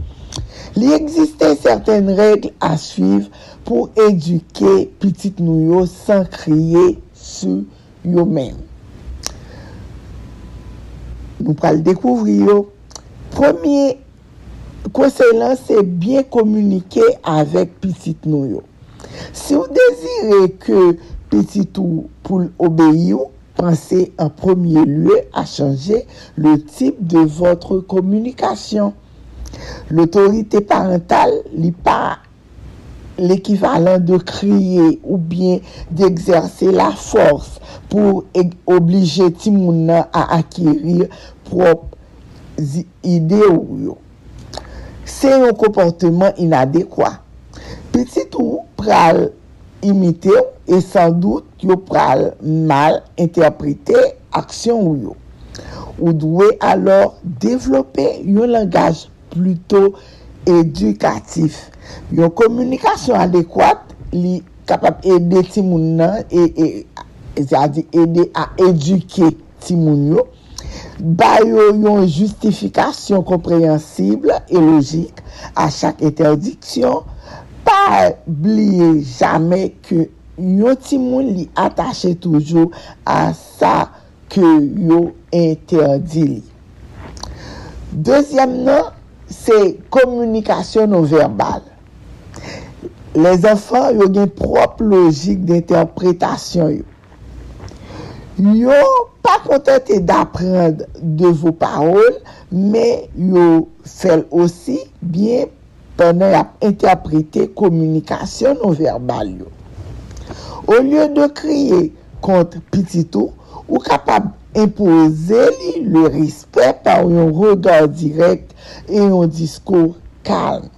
Li existen certaine regle a suiv pou eduke pitit nou yo san kriye sou eux-mêmes. Nous allons découvrir. Premier conseil, c'est bien communiquer avec petit nous. Si vous désirez que petit ou pour obéir, pensez en premier lieu à changer le type de votre communication. L'autorité parentale n'est pas l'équivalent de kriye ou bien d'exercer la force pou oblige timoun nan a akiri prop ide ou yo. Se yon komporteman inadekwa. Petit ou pral imite ou, e san dout yo pral mal interprete aksyon ou yo. Ou dwe alor devlope yon langaj pluto edukatif. Yon komunikasyon adekwat li kapap ede ti moun nan e, e, e se a di ede a eduke ti moun yo. Bayo yon justifikasyon komprehensible e logik a chak eterdiksyon. Pa bliye jame ke yon ti moun li atache toujou a sa ke yon interdi li. Dezyem nan, se komunikasyon non verbal. les afan yo gen prop logik d'interpretasyon yo. Yo pa kontente d'apprend de vou parol, men yo fel osi bien pwene ap interprete komunikasyon nou verbal yo. Ou lye de kriye kont pitito, ou kapab impose li le respet par yon rodor direk e yon disko kalm.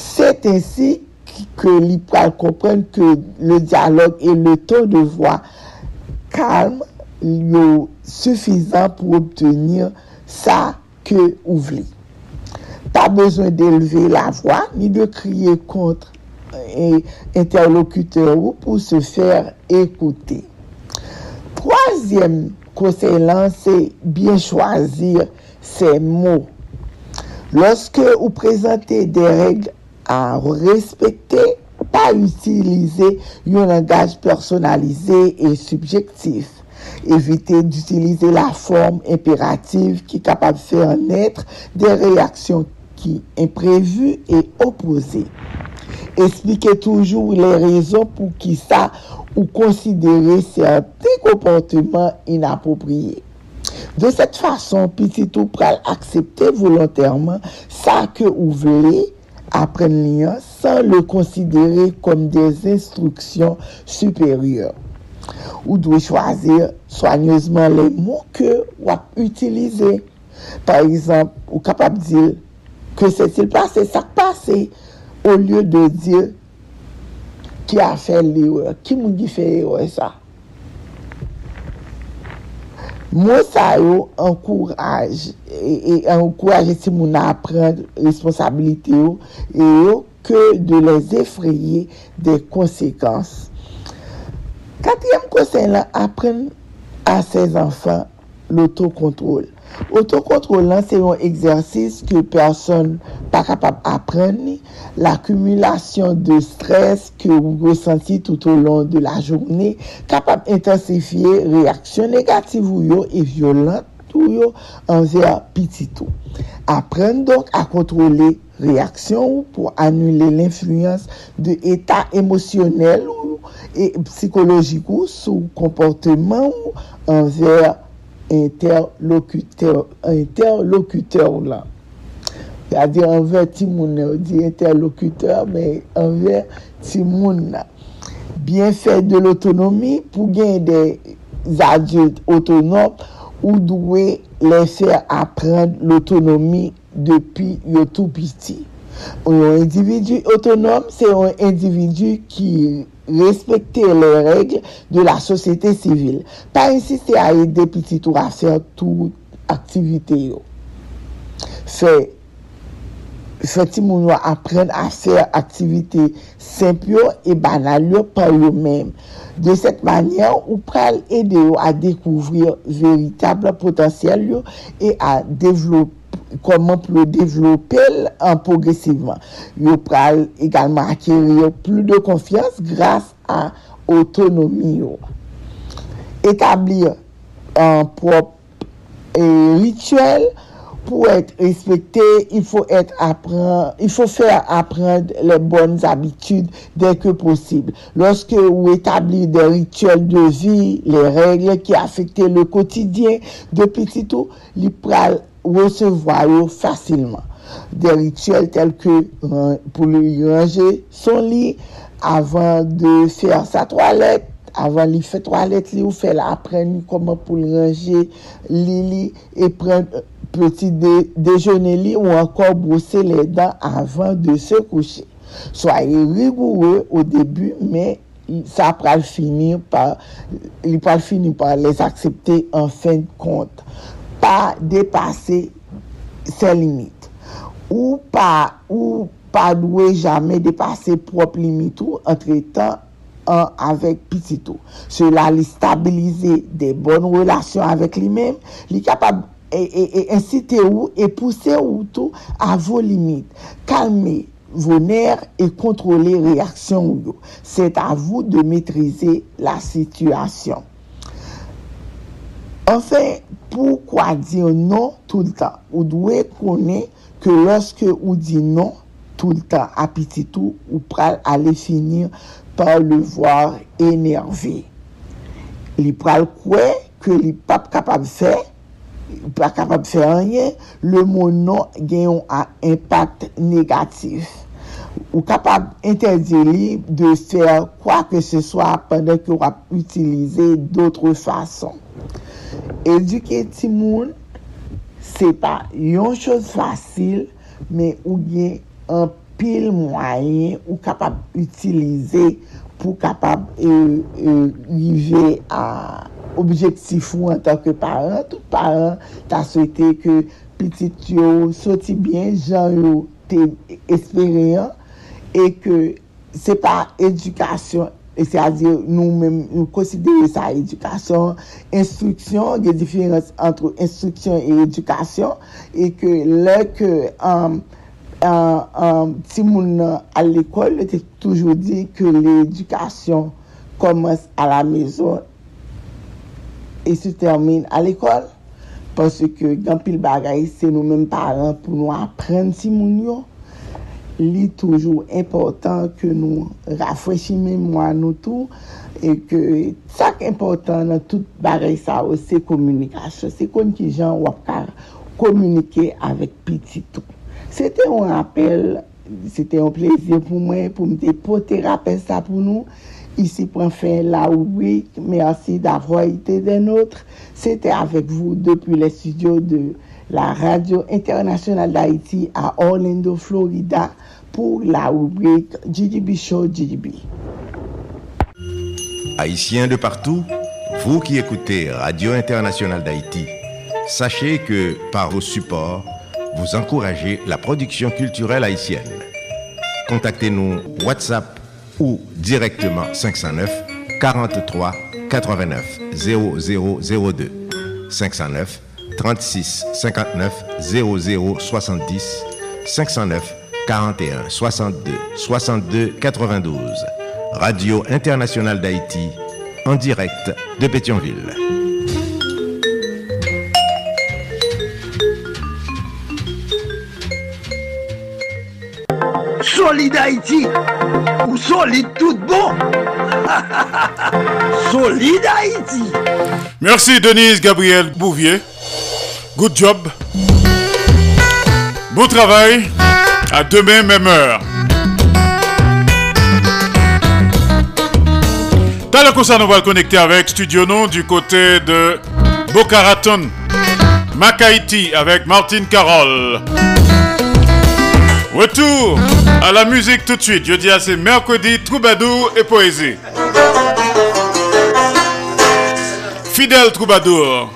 Set ensi que l'IPRAL comprenne que le dialogue et le ton de voix calme sont suffisant pour obtenir ça que vous voulez. Pas besoin d'élever la voix ni de crier contre un interlocuteur pour se faire écouter. Troisième conseil, c'est bien choisir ses mots. Lorsque vous présentez des règles à respecter, pas utiliser un langage personnalisé et subjectif. Évitez d'utiliser la forme impérative qui est capable de faire naître des réactions qui imprévues et opposées. Expliquez toujours les raisons pour qui ça ou considérer certains comportements inappropriés. De cette façon, petit ou pral accepter volontairement ça que vous voulez apprennent lien sans le considérer comme des instructions supérieures. Ou doit choisir soigneusement les mots que ou à. Par exemple, ou capable de dire que s'est-il passé, ça passé, au lieu de dire qui a fait l'erreur, qui m'a fait l'erreur ça. Mwen sa yo ankouraj, e, e ankouraj eti moun apren responsabilite yo, e yo ke de les efreye de konsekans. Katyem konsen la apren a sez anfan l'autokontrol. Autocontrôle, c'est un exercice que personne pas capable d'apprendre. L'accumulation de stress que vous ressentez tout au long de la journée, capable d'intensifier réactions négatives et violentes envers petit tout. Apprendre donc à contrôler réaction pour annuler l'influence de état émotionnel et psychologique ou sous comportement envers interlocuteur interlocuteur là. C'est-à-dire envers Timoun, on dit interlocuteur, mais envers Timoun. Bien fait de l'autonomie pour gagner des adultes autonomes ou douer les faire apprendre l'autonomie depuis le tout petit. Un individu autonome, c'est un individu qui respecter les règles de la société civile. Pas insister à aider petit tour à faire toute activité. Fait, fait ti moun yo apprenne à faire activité simple et banale par eux-mêmes. De set manyen, ou pral ede yo a dekouvrir veritable potansyel yo e a devlop, koman pou yo devlopel an progresiveman. Yo pral egalman akere yo plou de konfians grase a otonomi yo. Etablir an prop e, euh, rituel, pour être respecté, il faut être il faut faire apprendre les bonnes habitudes dès que possible. Lorsque vous établissez des rituels de vie, les règles qui affectent le quotidien de petit tout, peut recevoir facilement. Des rituels tels que pour lui ranger son lit avant de faire sa toilette, avant de faire toilette, il faut apprendre comment pour ranger lit et prendre petit déjeuner ou encore brosser les dents avant de se coucher. Soyez rigoureux au début, mais ça va finir par, il va finir par les accepter en fin de compte. Pas dépasser ses limites. Ou pas, ou pas douer jamais dépasser propre limite ou entre temps avec petit tout. Cela lui stabiliser des bonnes relations avec lui-même, est capable inciter ou et pousser ou tout à vos limites. Calmez vos nerfs et contrôlez réaction ou C'est à vous de maîtriser la situation. Enfin, pourquoi dire non tout le temps? Vous devez connaître que lorsque vous dites non tout le temps, à petit tout, vous allez finir par le voir énervé. Li pral kwe ke li pap kapab fey pa kapab fè anye, le moun non genyon an impact negatif. Ou kapab interdi li de fè kwa ke se swa pandè ki wap utilize doutre fason. Eduke ti moun, se pa yon chos fasil, men ou gen an pil mwayen ou kapab utilize pou kapab rive e, e, a objektif ou an tanke paran. Tout paran ta souwete ke pitit yo soti bien, jan yo te espere e ke se pa edukasyon, e se a di nou men, nou konsidere sa edukasyon, instruksyon, de diferans antre instruksyon e edukasyon, e ke lè ke... Um, ti moun al l'ekol, te toujou di ke l'edukasyon komanse a la mezon e se termine a l'ekol. Pase ke gampil bagay se nou menm paran pou nou apren ti moun yo. Li toujou important ke nou rafweshi menmwa nou tou e ke sak important nan tout bagay sa ou se komunikasyon. Se kon ki jan wap kar komunike avèk piti tou. C'était un appel, c'était un plaisir pour moi, pour me dépoter rappel ça pour nous. Ici prend fin la rubrique. Merci d'avoir été des nôtres. C'était avec vous depuis les studios de la Radio Internationale d'Haïti à Orlando, Florida pour la rubrique GDB Show GDB. Haïtiens de partout, vous qui écoutez Radio Internationale d'Haïti, sachez que par vos supports, vous encouragez la production culturelle haïtienne. Contactez-nous WhatsApp ou directement 509 43 89 0002 509 36 59 00 70 509 41 62 62 92 Radio Internationale d'Haïti en direct de Pétionville. Solid Haïti ou solide tout bon [LAUGHS] Solide Haïti. Merci Denise Gabriel Bouvier. Good job. Bon travail. À demain, même heure. Concert, on va le connecter avec Studio Non du côté de Boca Raton. Avec Martine Carole. Retour à la musique tout de suite. Je dis à c'est mercredi, troubadour et poésie. Fidèle troubadour.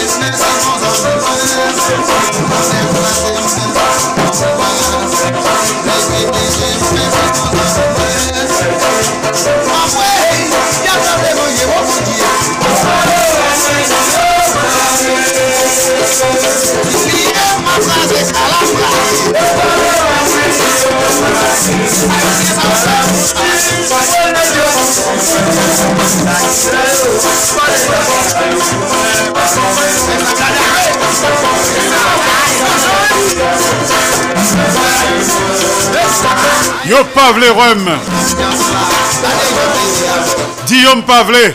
Business, I'm. Let's this, let's. Pavle Rome. Guillaume Pavle.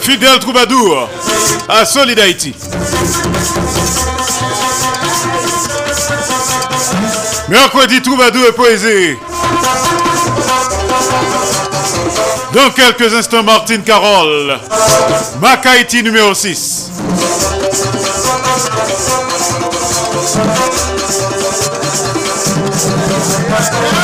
Fidèle troubadour à Solid Haïti. Mercredi troubadour et poésie? Dans quelques instants, Martine Carole. Mac Haïti numéro 6. Je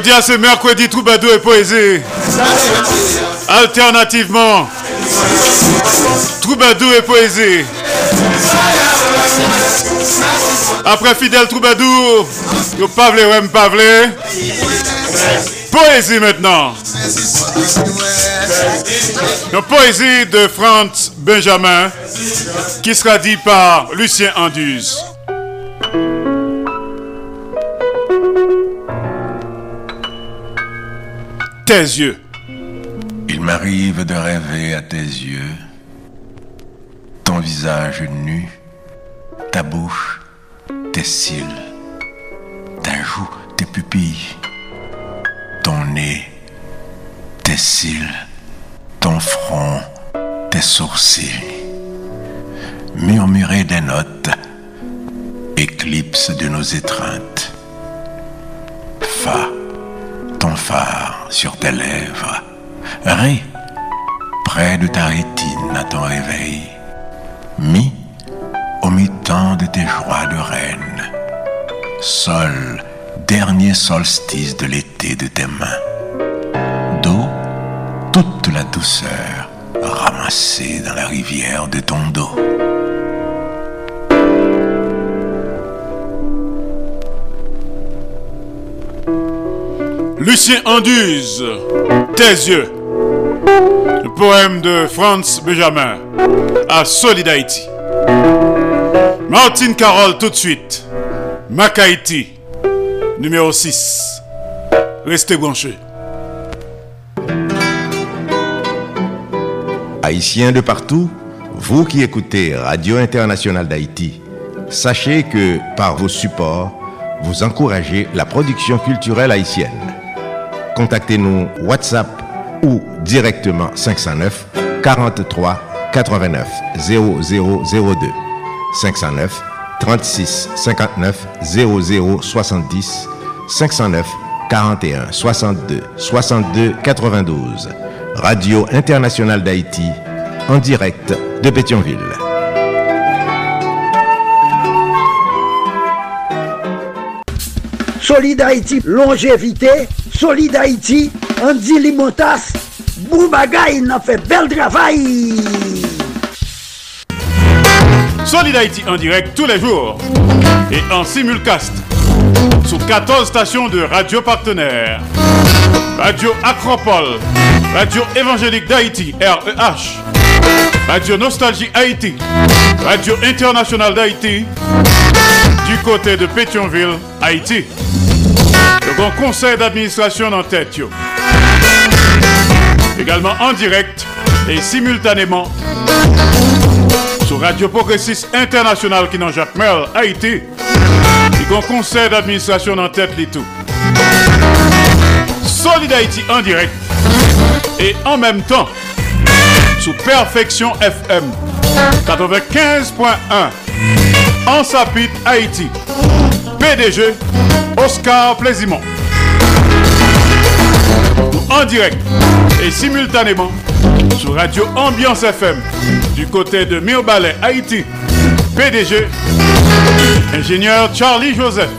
dis à ce mercredi troubadour et poésie. Alternativement, troubadour et poésie. Après fidèle troubadour, yo pavle ou pavle. Poésie maintenant. La poésie de Franz Benjamin, qui sera dit par Lucien Anduze. Il m'arrive de rêver à tes yeux, ton visage nu, ta bouche, tes cils, ta joue, tes pupilles, ton nez, tes cils, ton front, tes sourcils, murmurer des notes, éclipse de nos étreintes. Fa, ton phare sur tes lèvres, Ré, près de ta rétine à ton réveil. Mi, au mi-temps de tes joies de reine. Sol, dernier solstice de l'été de tes mains. Do, toute la douceur ramassée dans la rivière de ton dos. Lucien Anduze, Tes yeux. Le poème de Franz Benjamin à Solid Haïti. Martine Carole tout de suite. Macaïti, numéro 6. Restez branchés. Haïtiens de partout, vous qui écoutez Radio Internationale d'Haïti, sachez que par vos supports, vous encouragez la production culturelle haïtienne. Contactez-nous WhatsApp ou directement 509 43 89 0002 509 36 59 00 70 509 41 62 62 92 Radio Internationale d'Haïti en direct de Pétionville. Solid Haïti, longévité. Solid Haïti, Andy Limotas. Boubagaï, n'a fait bel travail. Solid Haïti en direct tous les jours et en simulcast sur 14 stations de radio partenaires. Radio Acropole, Radio Évangélique d'Haïti, REH, Radio Nostalgie Haïti, Radio Internationale d'Haïti, du côté de Pétionville, Haïti. Le grand conseil d'administration en tête. Également en direct et simultanément sur Radio Progressiste International qui dans Jacques Merle, Haïti. Le grand conseil d'administration en tête les tout. Solid Haïti en direct et en même temps sous Perfection FM 95.1 en Sapit Haïti. PDG Oscar Plaisimont. En direct et simultanément sur Radio Ambiance FM du côté de Mirbalet, Haïti. PDG ingénieur Charlie Joseph.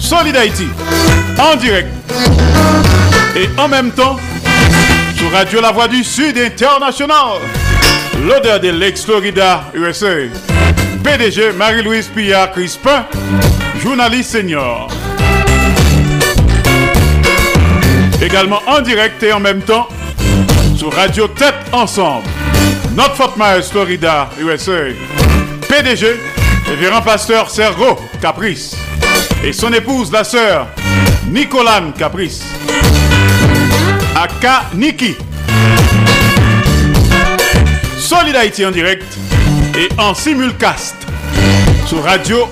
Solid Haïti en direct et en même temps sur Radio La Voix du Sud International. L'odeur de l'ex-Florida USA. PDG Marie-Louise Pillard Crispin, journaliste senior. Également en direct et en même temps sur Radio Tête Ensemble. Notre Fort Myers, Florida, USA. PDG, révérend pasteur Sergo Caprice. Et son épouse, la sœur Nicolane Caprice. Aka Niki. Solid Haïti en direct et en simulcast sur Radio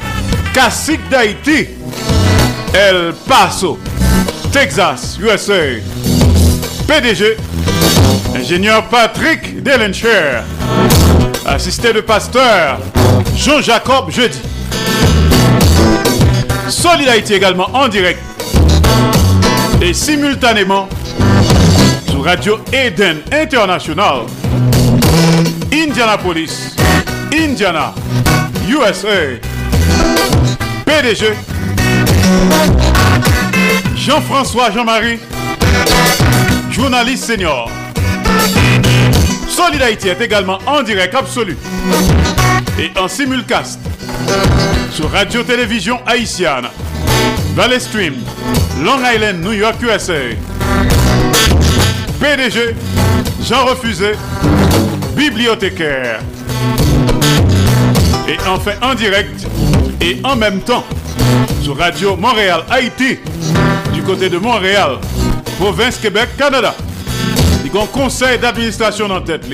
Classique d'Haïti, El Paso, Texas, USA. PDG, ingénieur Patrick Delencher, assisté de pasteur Jean-Jacob Jeudi. Solid Haïti également en direct et simultanément sur Radio Eden International, Indianapolis, Indiana, USA. PDG Jean-François Jean-Marie, journaliste senior. Solid Haïti est également en direct absolu et en simulcast sur Radio-Télévision Haïtienne, Valley Stream, Long Island, New York, USA. PDG Jean Refusé, bibliothécaire. Et enfin en direct et en même temps sur Radio Montréal Haïti du côté de Montréal, province Québec, Canada. Il y a un conseil d'administration en tête.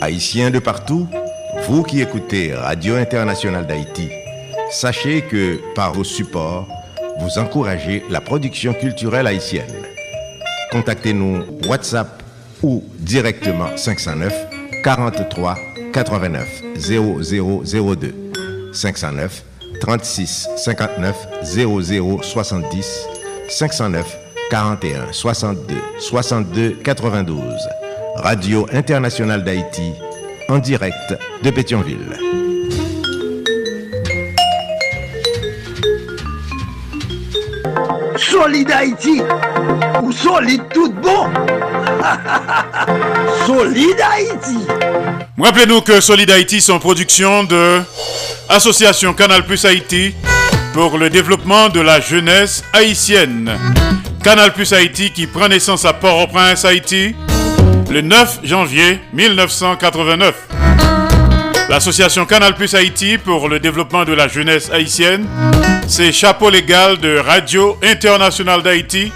Haïtiens de partout, vous qui écoutez Radio Internationale d'Haïti, sachez que par vos supports, vous encouragez la production culturelle haïtienne. Contactez-nous WhatsApp ou directement 509 43 89 0002 509 36 59 00 70 509 41 62 62 92 Radio Internationale d'Haïti en direct de Pétionville. Solide Haïti ou tout bon [LAUGHS] Solide Haïti Rappelez-nous que Solid Haïti sont production de Association Canal Plus Haïti pour le développement de la jeunesse haïtienne. Canal Plus Haïti qui prend naissance à Port-au-Prince, Haïti, le 9 janvier 1989. L'association Canal Plus Haïti pour le développement de la jeunesse haïtienne, c'est chapeau légal de Radio Internationale d'Haïti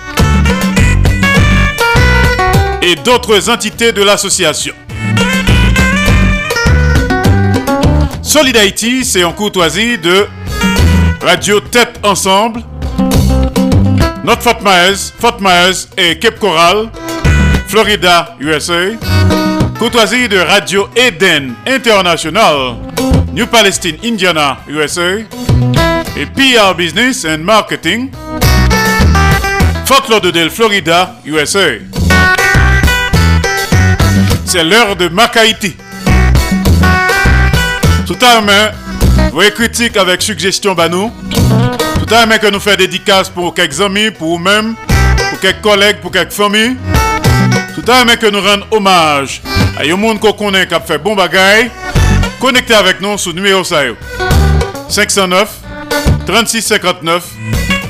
et d'autres entités de l'association. Solid c'est en courtoisie de Radio Tête Ensemble, Notre Fort Myers, Fort Myers et Cape Coral, Florida, USA. Courtoisie de Radio Eden International, New Palestine, Indiana, USA. Et PR Business and Marketing, Fort Lauderdale, Florida, USA. C'est l'heure de Haïti. Tout à l'heure, vous critiques avec suggestions. Tout à l'heure que nous faisons dédicaces pour quelques amis, pour vous-même, pour quelques collègues, pour quelques familles. Tout à l'heure que nous rendons hommage à un monde qu'on connaît qui a fait bon bagaille. Connectez avec nous le numéro 509 36 59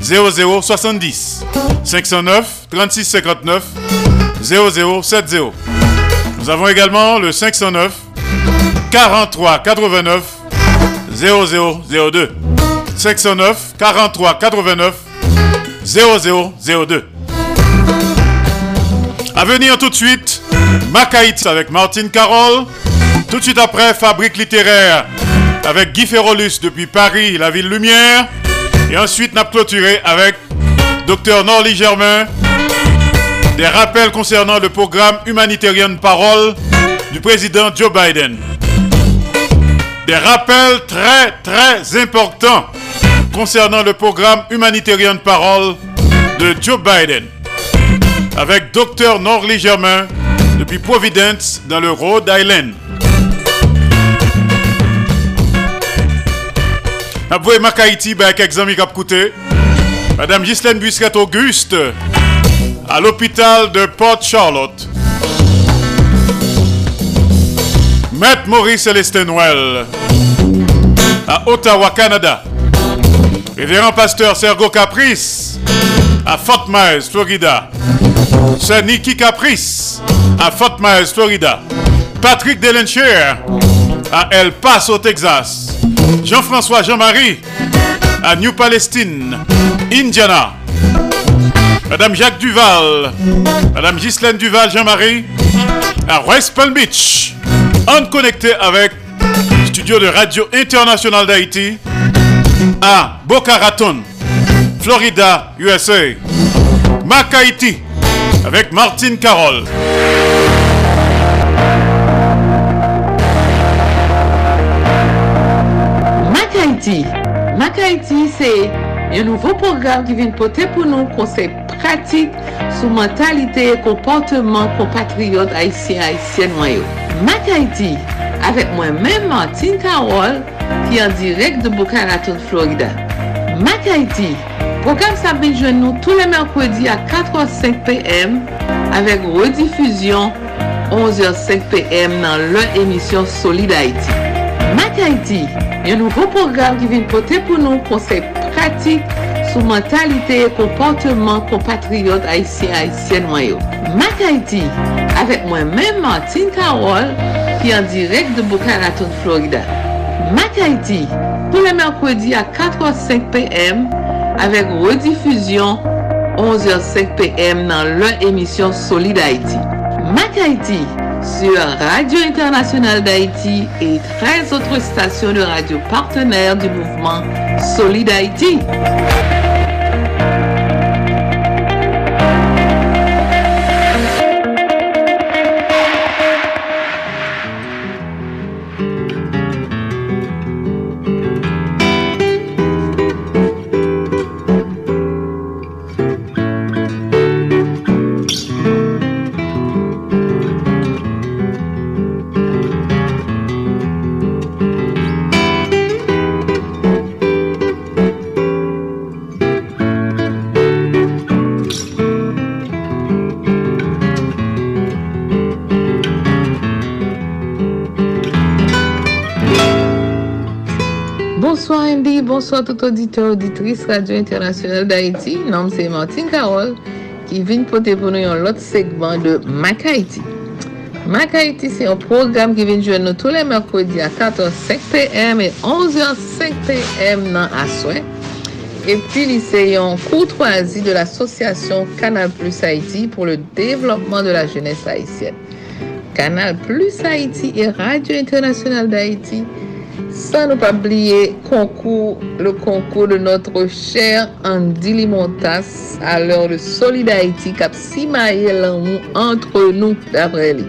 0070 509 36 59 0070 Nous avons également le 509 43 89 0002 509 43 89 0002 À venir tout de suite Macaït avec Martine Carole tout de suite après Fabrique littéraire avec Guy Ferrolus depuis Paris la ville lumière. Et ensuite n'a clôturé avec Docteur Norly Germain des rappels concernant le programme humanitaire parole du président Joe Biden des rappels très très importants concernant le programme humanitaire de parole de Joe Biden avec Dr Norley Germain depuis Providence dans le Rhode Island. Makaïti, ben, quelques. Madame Ghislaine Busquet Auguste à l'hôpital de Port Charlotte. Maître Maurice Célestin Noël à Ottawa, Canada. Révérend pasteur Sergo Caprice à Fort Myers, Florida. Sir Nicky Caprice à Fort Myers, Florida. Patrick Delencher à El Paso, Texas. Jean-François Jean-Marie à New Palestine, Indiana. Madame Jacques Duval, Madame Ghislaine Duval Jean-Marie à West Palm Beach en connecté avec studio de Radio International d'Haïti à Boca Raton, Florida, USA. Mac Haïti avec Martine Carole. Mac Haïti, c'est un nouveau programme qui vient porter pour nous conseils pratiques sur mentalité et comportement compatriotes haïtiens haïtiennes noyaux. Mac Haïti, avec moi-même Martine Carole, qui est en direct de Boca Raton, Florida. Mac Haïti, programme ça vient nous tous les mercredis à 4h05 p.m. avec rediffusion 11h05 p.m. dans leur émission Solid Haïti. Mac Haïti, un nouveau programme qui vient porter pour nous conseils pratik sou mentalite e komporteman kompatriot Haitien-Haitien mwayo. Mak Haiti, avek mwen men Martin Karol ki an direk de Bukaraton, Florida. Mak Haiti, pou le merkwedi a 4h05 pm avek redifuzyon 11h05 pm nan lè emisyon Solid Haiti. Mak Haiti, sur Radio Internationale d'Haïti et 13 autres stations de radio partenaires du mouvement Solid Haïti. tout auditeur auditris Radio Internasyonel d'Haïti, nanm se Martine Karol, ki vin pote pou nou yon lot segman de Mak Haïti. Mak Haïti se yon program ki vin jwen nou tou le mèrkodi a 14.05 pm e 11.05 pm nan aswen. E pi li se yon kourtoazi de l'associasyon Kanal Plus Haïti pou le devlopman de la jenès haïtienne. Kanal Plus Haïti e Radio Internasyonel d'Haïti Sa nou pa bliye konkou, le konkou de notre chèr Andy Limontas a lèr de Solid Haiti kap si maye lan mou antre nou dapre li.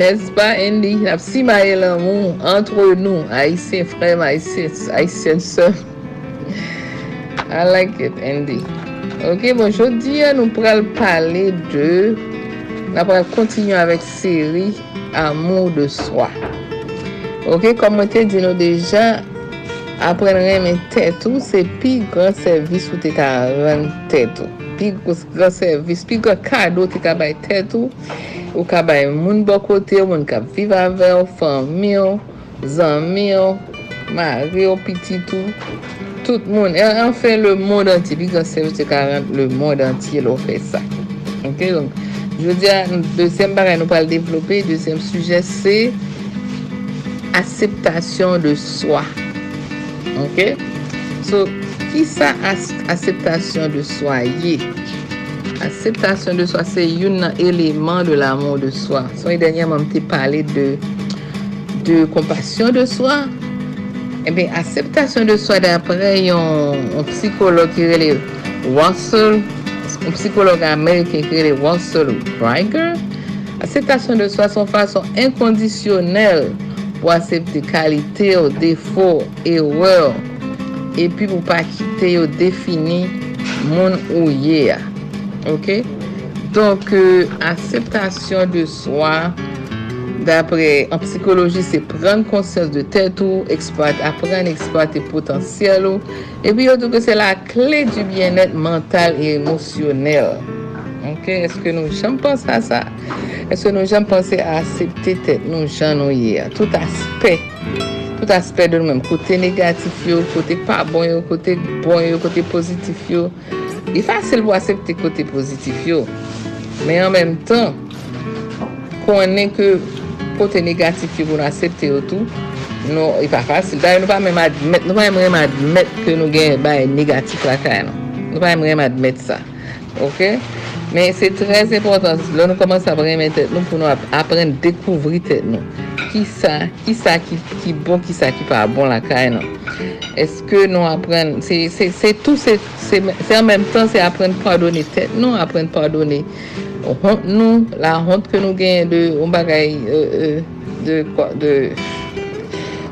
Nes pa Andy, kap si maye lan mou antre nou, Haitien frem, Haitien sèm. I like it Andy. Ok, bon, jodi nou pral pale de, nou pral kontinu avèk seri Amour de Soi. Ok, kom mwen te di nou deja, apren reme tetou, se pi gran servis ou te ka ren tetou. Pi gran servis, pi gran kado te ka bay tetou, ou ka bay moun bokote, moun ka viva ave ou, fami ou, zanmi ou, mari ou, pititou. Tout moun, en fè le moun danti, pi gran servis te ka ren le moun danti, lò fè sa. Ok, donc, je veux dire, deuxième barè nou pal devlopè, deuxième sujet, se... Aseptasyon de swa. Ok? So, ki sa aseptasyon de swa ye? Aseptasyon de se yon nan eleman de l'amon de swa. So, yon denye man te pale de de kompasyon de. Ebe, eh aseptasyon de swa dapre yon psikolog ki rele Wassel, yon psikolog Amerike ki rele Wassel Riker. Aseptasyon de swa son fason inkondisyonel pou asepte kalite ou defo e wèw e pi pou pa kite ou defini moun ou ye a. Ok? Donk, aseptasyon de swa dapre an psikoloji se pren konsyans de tèt ou apren eksploate potansyel ou e pi yo douke se la kle du bienet mental e emosyonel. Ok, eske nou jan pense a sa? Eske nou jen pense a asepte tet nou jen nou ye? Tout aspe, tout aspe de nou men. Kote negatif yo, kote pa bon yo, kote bon yo, kote pozitif yo. Di fasil pou asepte kote pozitif yo. Men an menm tan, konen ke kote negatif yo pou nou asepte yo tou, non, nou, di pa fasil. Da nou pa menm admet, nou pa menm admet ke nou gen bay negatif la kaya nou. Nou pa menm admet sa. Ok? Men se trez important, lò nou komanse apren men tèt nou pou nou apren dekouvri tèt nou. Ki sa, ki bon, ki sa ki pa bon la kay nou. Eske nou apren, se tout se, se en menm tan se apren pardonne tèt nou, apren pardonne hont la hont ke nou gen de, ou bagay, de,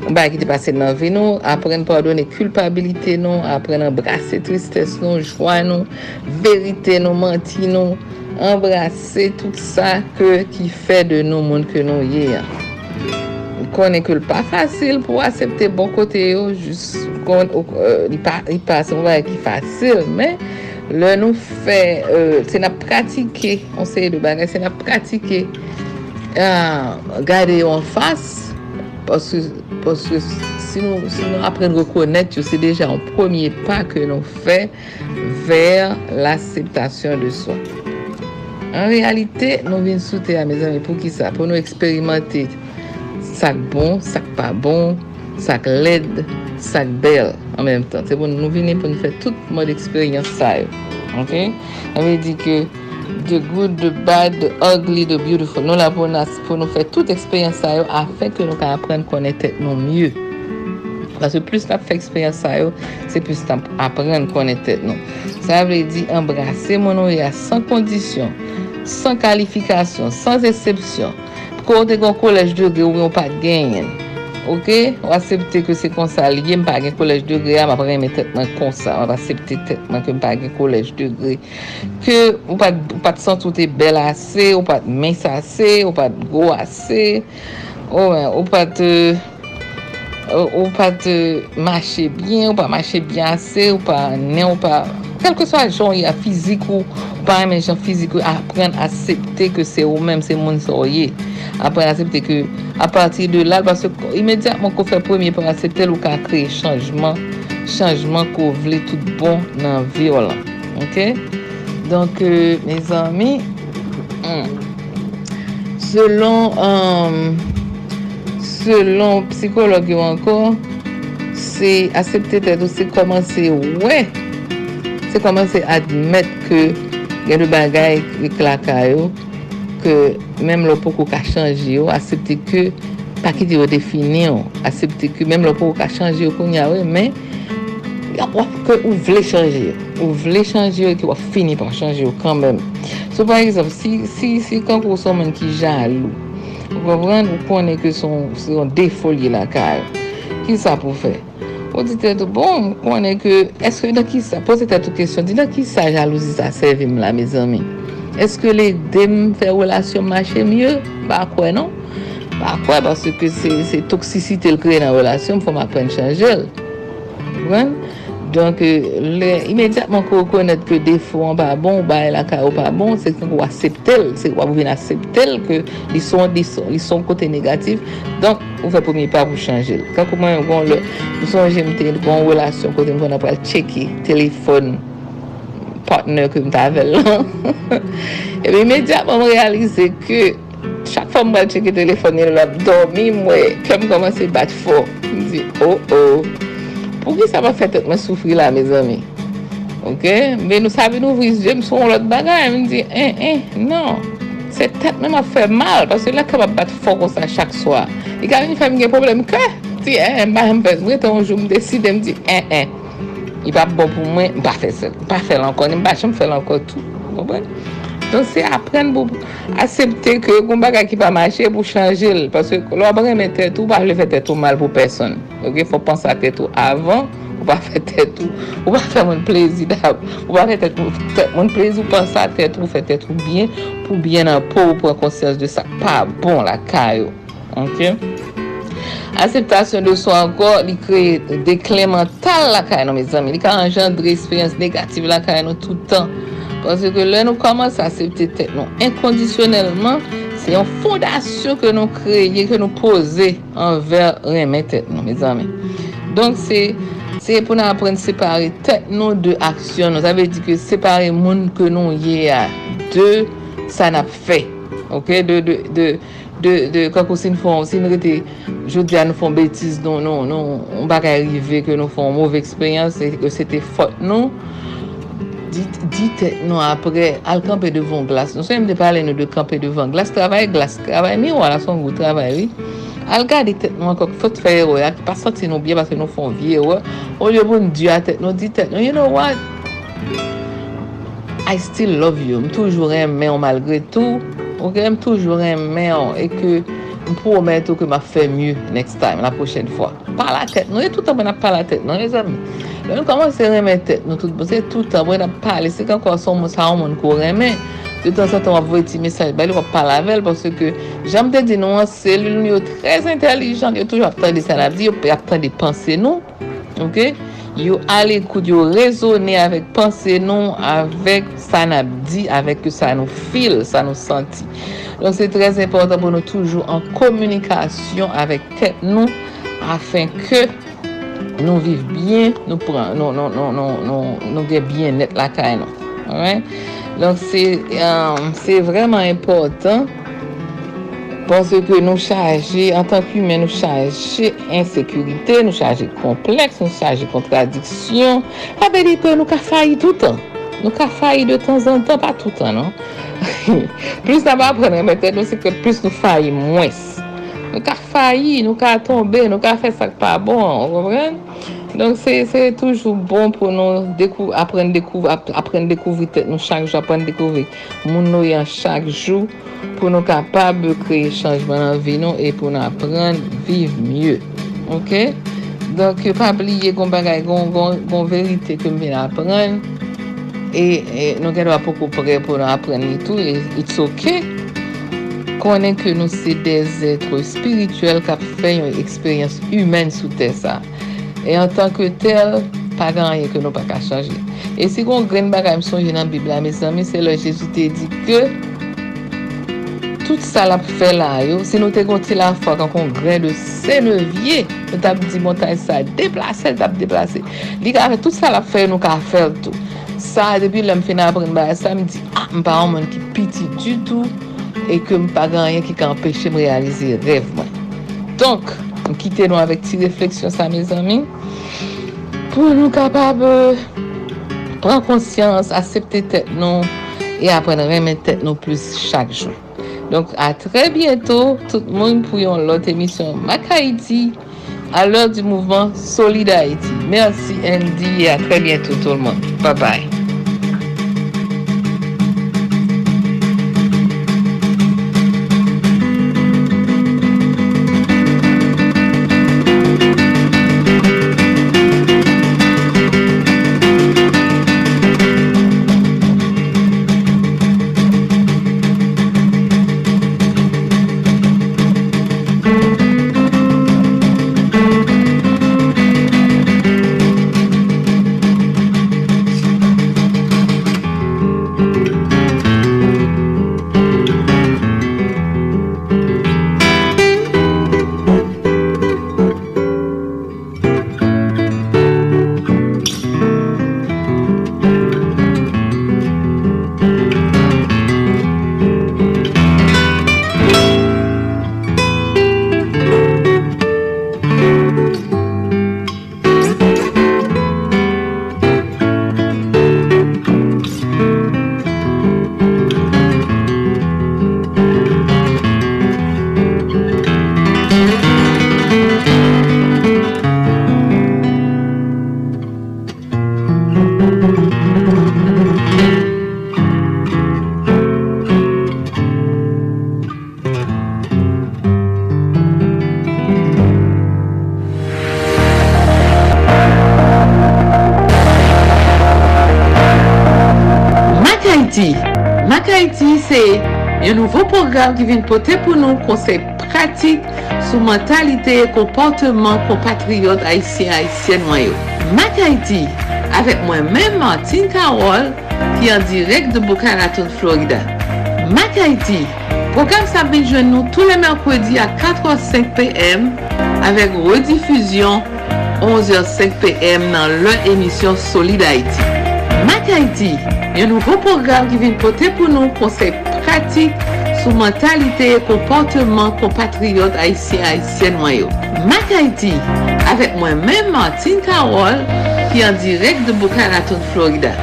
ba ki te pase nan ve nou, apren pardonne kulpabilite nou, apren embrase tristesse nou, jwa nou, verite nou, manti nou, embrase tout sa ke ki fe de nou moun ke nou ye. Konen ke l pa fasil pou asepte bon kote yo, jis kon euh, li pa, pase mou ba ki fasil, men le nou fe, euh, se na pratike, on se de bagay, se na pratike, uh, gade yo an fas, paske poske si nou apren rekonet yo, se deja an premier pa ke nou fe ver l'akseptasyon de soi. En realite, nou vin soute a me zami pou ki sa, pou nou eksperimente sak bon, sak pa bon, sak led, sak bel, an menm tan. Se bon nou vin pou nou fe tout mod eksperyans sa yo. Ok? An me di ke the good, the bad, the ugly, the beautiful. Nou la pou nou fè tout eksperyans sa yo afen ke nou ka apren konen tèt nou myè. Pase plus tap fè eksperyans sa yo, se plus tap apren konen tèt nou. Sa vle di embrase moun ou ya san kondisyon, san kalifikasyon, san esepsyon. Kote kon kolej de ge ou yon pa genyen. Ok, w asepte ke se konsa liye, m pa gen kolej degrè, m ap reme tetman konsa, m ap asepte tetman ke m pa gen kolej degrè. Ke ou pat, pat san toute bel ase, ou pat mens ase, ou pat go ase, ou, ou pat... Euh, pa te mache bien, ou pa mache bien ase, ou pa ne, ou pa... Kelke so a jon ya fizik ou pa men jen fizik ou apren asepte ke se ou men se moun soye. Apren asepte ke a pati de la, imediatman ko fe premye pou asepte lou ka kreye chanjman, chanjman ko vle tout bon nan violan. Ok? Donk, me zami, selon selon psikolog yo ankon, se asepte tèt ou se komanse wè, se komanse admèt ke gen de bagay wik klaka yo, ke mèm lò pou kou ka chanji yo, asepte ke pa ki di yo defini yo, asepte ke mèm lò pou kou ka chanji yo koun ya wè, men, wap ke ou vle chanji yo. ou vle chanji yo, ki wap fini pan chanji yo kanmem. So, par exemple, si, si, si kankou son men ki jalou, Wapren ou konen ke son, son defolye la kare. Ki sa pou fe? Ou di tèt ou bon, konen ke, eske la ki sa, pose tèt ou kesyon, di nan ki sa jalousi sa sevim la, me zami? Eske le dem fè relasyon mache mye? Ba kwen non? Ba kwen, baske se toksisite l kre nan relasyon, pou ma pren chanjel. Wapren? Donk, imediatman kou konet ke defo an pa bon, ba el akay ou pa bon, se kou aseptel, se kou avou vin aseptel, ke li son kote negatif, donk, ou fe pomi pa pou chanje. Kakou mwen yon kon, yon son jemte yon kon relasyon kote mwen apal cheki, telefon, partner ke mta avel. Ebe imediatman mwen realize ke, chak fwa mwen cheki telefon, yon ap dormi mwen, kem koman se bat fo, mwen di, oh oh, Pou ki sa pa fè tèt mwen soufri la, mè zami? Ok? Mè nou sabi nou vris jèm sou an lot bagay, mè di, eh, eh, nan. Se tèt mè mè fè mal, pasè lè kè mè bat fò kon sa chak swa. E kè mè fè mè gen problem kè? Ti, eh, mè mè fè mwen ton jou mè deside, mè di, eh, eh. I pa bo pou mwen, mè pa fè sel. Mè pa fè lankon, mè pa chè mè fè lankon tout. Mè bon? bon. Don se apren pou asepte ke kon baga ki pa mache pou chanje l. Paske lo apren men tetou, pa le fè tetou mal pou person. Ok, fò pansa tè tou avan, ou pa fè tetou, ou pa fè moun plezi dab. Ou pa fè tetou, moun plezi ou pansa tetou, ou fè tetou bien, pou bien an pou, pou an konsyans de sa. Pa bon la kayo. Ok? Aseptasyon de sou ankor li kreye deklemental la kaya nou, me zami. Li ka anjandre eksperyans negatif la kaya nou toutan. Pwase ke lè nou komanse asepte tet nou inkondisyonelman, se yon fondasyon ke nou kreye, ke nou pose anver reme tet nou, mes amen. Donk se, se pou nan apren separe tet nou de aksyon nou. Sa ve di ke separe moun ke nou ye a de sa nap fe. Ok, de, de, de, De, de kakou si nou fon, si nou rete, jodi la nou fon betis, non, nou, nou, nou, nou baka arrive ke nou fon mouve eksperyans, se te fote nou, dit, dit nou apre al kampe devon glas. Nou se m de pale nou de kampe devon glas. Travay glas, travay mi wala son gout travay, oui. Al gade tet nou an fote feye wè, an ki pa soti nou bie basè nou fon vie wè. Ou liyo bon diya tet nou, di tet nou, you know what? I still love you. M toujou remè ou malgre tou. Ou okay? m toujou remè ou. E ke... m pou omen ke m a fe mye next time, la pochen fwa. Pa la tet nou, e toutan men a pa la tet nou, e zami. Lè koman se reme tet nou tout bo, se tout an wè nan pale, se kan kwa son moun sa an moun kou reme, de tan sa tan wap vwe ti mesaj bali wap palavel, pwase ke jam te di nou an selul nou yo trez intelijan, yo toujou ap tan de sanabdi, yo ap tan di panse nou, ok? Yo ale kou yo rezone avèk panse nou, avèk sanabdi, avèk yo sa nou fil, sa nou santi. Don se trez important pou nou toujou an komunikasyon avèk tet nou, afin ke nou viv byen, nou pran, nou, nou, nou, nou, nou, nou gen byen net lakay nou. Alright? Donk se, euh, um, se vreman important panse ke nou chaje, an tanki men nou chaje insekurite, nou chaje kompleks, nou chaje kontradiksyon, abe ah, li ke nou ka fayi toutan. Nou ka fayi de tan zan tan, pa toutan, non? [LAUGHS] plus nan ba prenen, meten nou se ke plus nou fayi mwes. nou ka fayi, nou ka tombe, nou ka fe sak pa bon, an kompren? Donk se, se toujou bon pou nou dekou, apren dekouvri, apren dekouvri tet nou chak jou, apren dekouvri moun nou yan chak jou pou nou kapab kreye chanjman nan vi nou e pou nou apren viv mye. Ok? Donk yo pa bliye kon bagay, kon, kon, kon verite ke mwen apren e, e nou gen wapou kou pre pou nou apren li tou, e it's ok. konen ke nou se des etre spirituel kap fè yon eksperyans humen sou tè sa. E an tanke tel, pa gan yon ke nou pa ka chanje. E si kon gren bagay mson jenan Bibla, me zanmi se lò Jezou te di ke tout sa la pou fè la yo, se nou te konti la fwa kan kon gren de se levye, nou tap di montagne sa, deplase, tap deplase. Li ka fè tout sa la pou fè, nou ka fè l'tou. Sa, depi lèm fè nan apren ba, sa mi di, ah, mpa an moun ki piti du tout, et que me pas grand rien qui empêcher de réaliser rêve moi. Donc, quittez-nous avec petite réflexion ça mes amis pour nous capables prendre conscience, accepter tête nous et apprendre à remettre tête nous plus chaque jour. Donc à très bientôt, tout le monde pour une autre émission Mac Haïti à l'heure du mouvement Solid Haïti. Merci Andy et à très bientôt tout le monde. Bye bye. Qui vient porter pour nous conseils pratiques sur mentalité et comportement compatriotes haïtiens haïtiennes noyaux. Mac Haïti, avec moi-même Martine Carole, qui est en direct de Boca Raton, Florida. Mac Haïti, programme s'abrite nous tous les mercredis à 4h05 p.m. avec rediffusion 11h05 p.m. dans leur émission Solid Haïti. Mac Haïti, un nouveau programme qui vient porter pour nous conseils pratiques sou mentalite e komportement kompatriyot Haitien-Haitien noyo. Mak Haiti, avek mwen men Martin Karol, ki an direk de Boca Raton, Florida.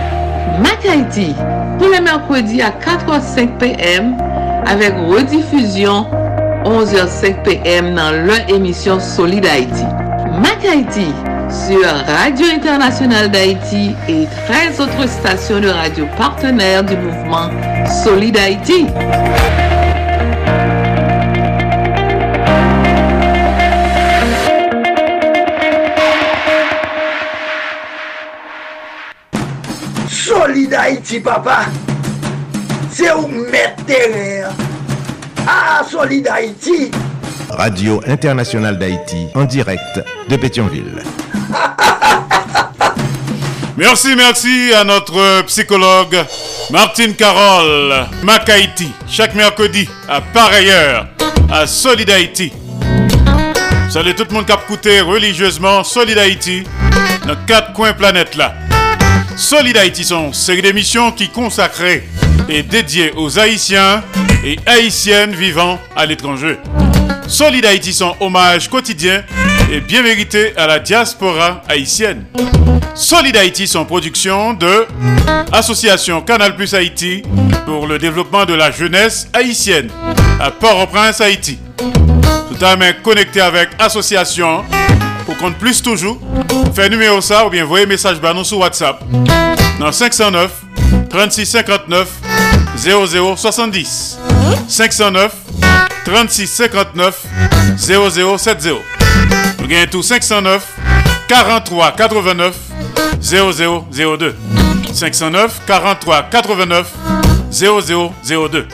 Mak Haiti, pou le Merkwedi a 4h05 pm, avek redifuzyon 11h05 pm nan lè emisyon Solid Haiti. Mak Haiti, sur Radio Internationale d'Haïti et 13 autres stations de radio partenaires du mouvement Solid Haïti. Solid Haïti, papa, c'est où mettre Ah, Solid Haïti. Radio Internationale d'Haïti, en direct de Pétionville. [LAUGHS] Merci, merci à notre psychologue Martine Carole, Macaïti, chaque mercredi à pareille heure à Solid Haïti. Salut tout le monde qui a écouté religieusement Solid Haïti dans quatre coins planète là. Solid Haïti sont série d'émissions qui consacrées et dédiées aux Haïtiens et Haïtiennes vivant à l'étranger. Solid sont hommage quotidien et bien mérité à la diaspora haïtienne. Solid Haïti sont production de Association Canal Plus Haïti pour le développement de la jeunesse haïtienne à Port-au-Prince, Haïti. Tout à main connecté avec Association pour compte plus toujours. Fait numéro ça ou bien voyez message banon sur WhatsApp dans 509 36 59 0070 509 36 59 0070 Nous gagnons tout 509 43 89 0002 509 43 89 0002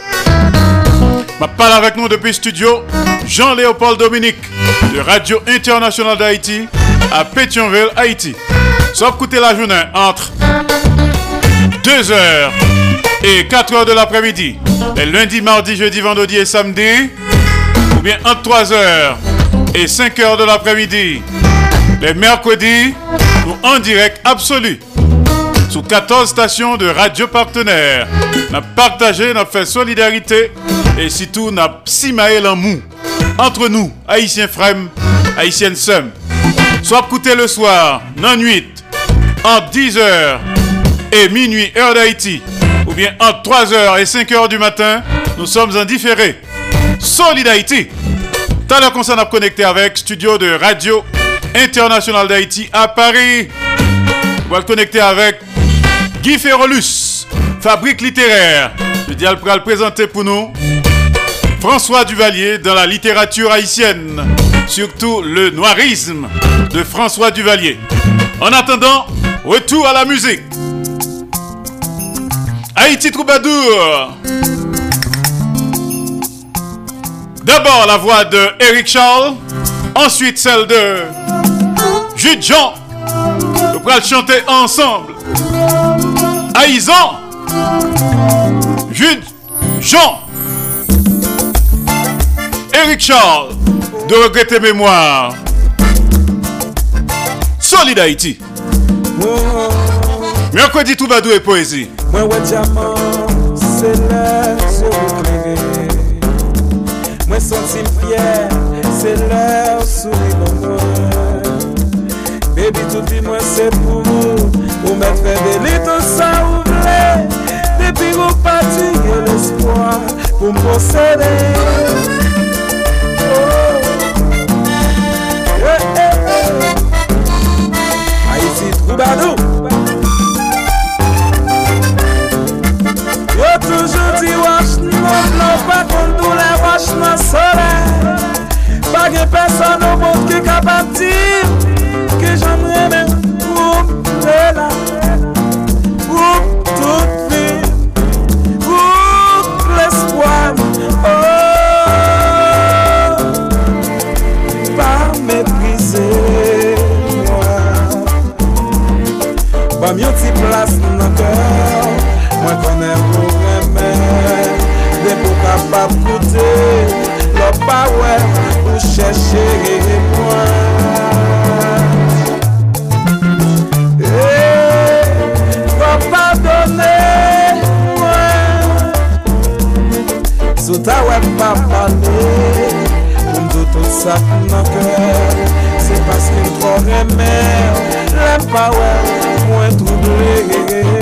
Ma parle avec nous depuis studio Jean-Léopold Dominique de Radio Internationale d'Haïti à Pétionville, Haïti. Sauf coûter la journée entre 2h et 4h de l'après-midi. Les lundis, mardi, jeudi, vendredi et samedi. Ou bien entre 3h et 5h de l'après-midi. Les mercredis, nous en direct absolu. Sous 14 stations de radio partenaires. Nous partagé, nous fait solidarité et surtout nous simaé en mou. Entre nous, Haïtiens Frem, Haïtiennes Sem. Soit écouté le soir, non nuit, entre 10h et minuit, heure d'Haïti, ou bien entre 3h et 5h du matin, nous sommes en différé. Solid Haïti. Tout à l'heure qu'on s'en a connecté avec Studio de Radio International d'Haïti à Paris. On va le connecter avec Guy Ferrolus, Fabrique littéraire. Je dis à le présenter pour nous François Duvalier dans la littérature haïtienne, surtout le noirisme de François Duvalier. En attendant, retour à la musique. Haïti Troubadour. D'abord la voix de Eric Charles, ensuite celle de Jude Jean. Nous pourrons chanter ensemble. Haïzan, Jude Jean. Eric Charles, de regretter mémoire. Solid Haïti. Mercredi tout badou et poésie. Moi se pou Ou met fe belito sa ou vle Depi ou pati gen l'espoi Pou m'posede oh. Haiti Troubadou Yo toujou di wach nan nan Pa kondou la wach nan sole Pa gen peson ou moun ki kapati Ki jom remen la. Pou tout vim Pou l'espoir. Oh. Pa meprize Ba myon ti plas nan kèr Mwen konen pou remen. De pou kapap koute. Lop pa wè Ou chè chè repouan ta wè pa pale Mwen do tout sa nan kèl. Se paske mwen tro remè Lè pa wè mwen trouble.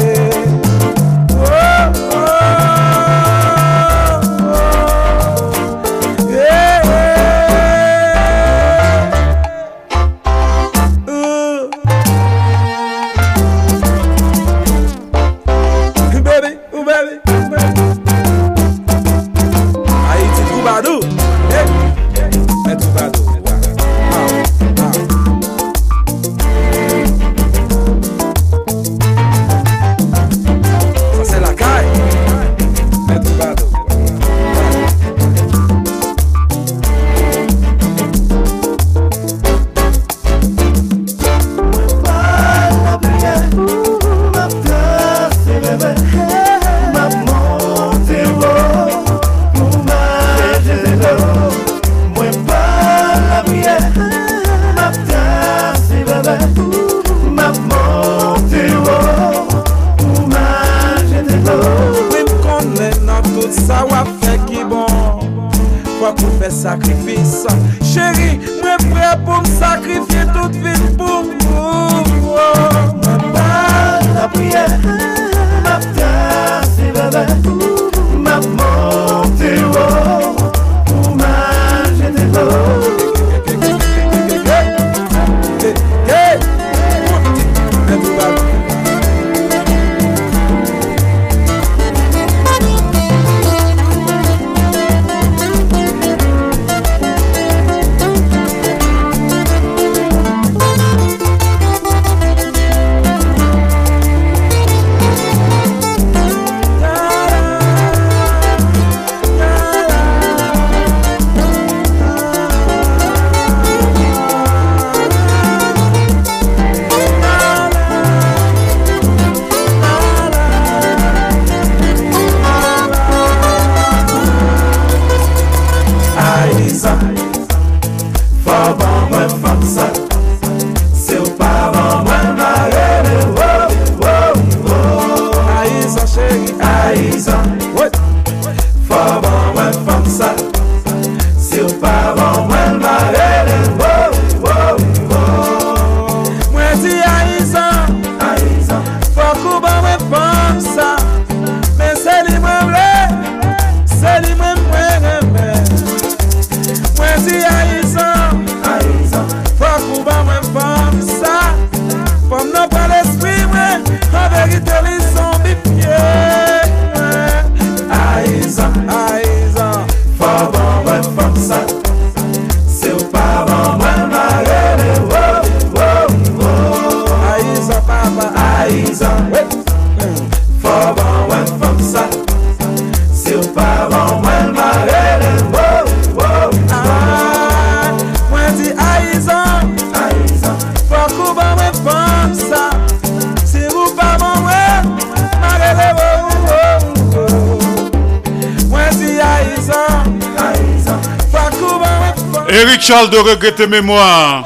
Charles de Regrette Mémoire,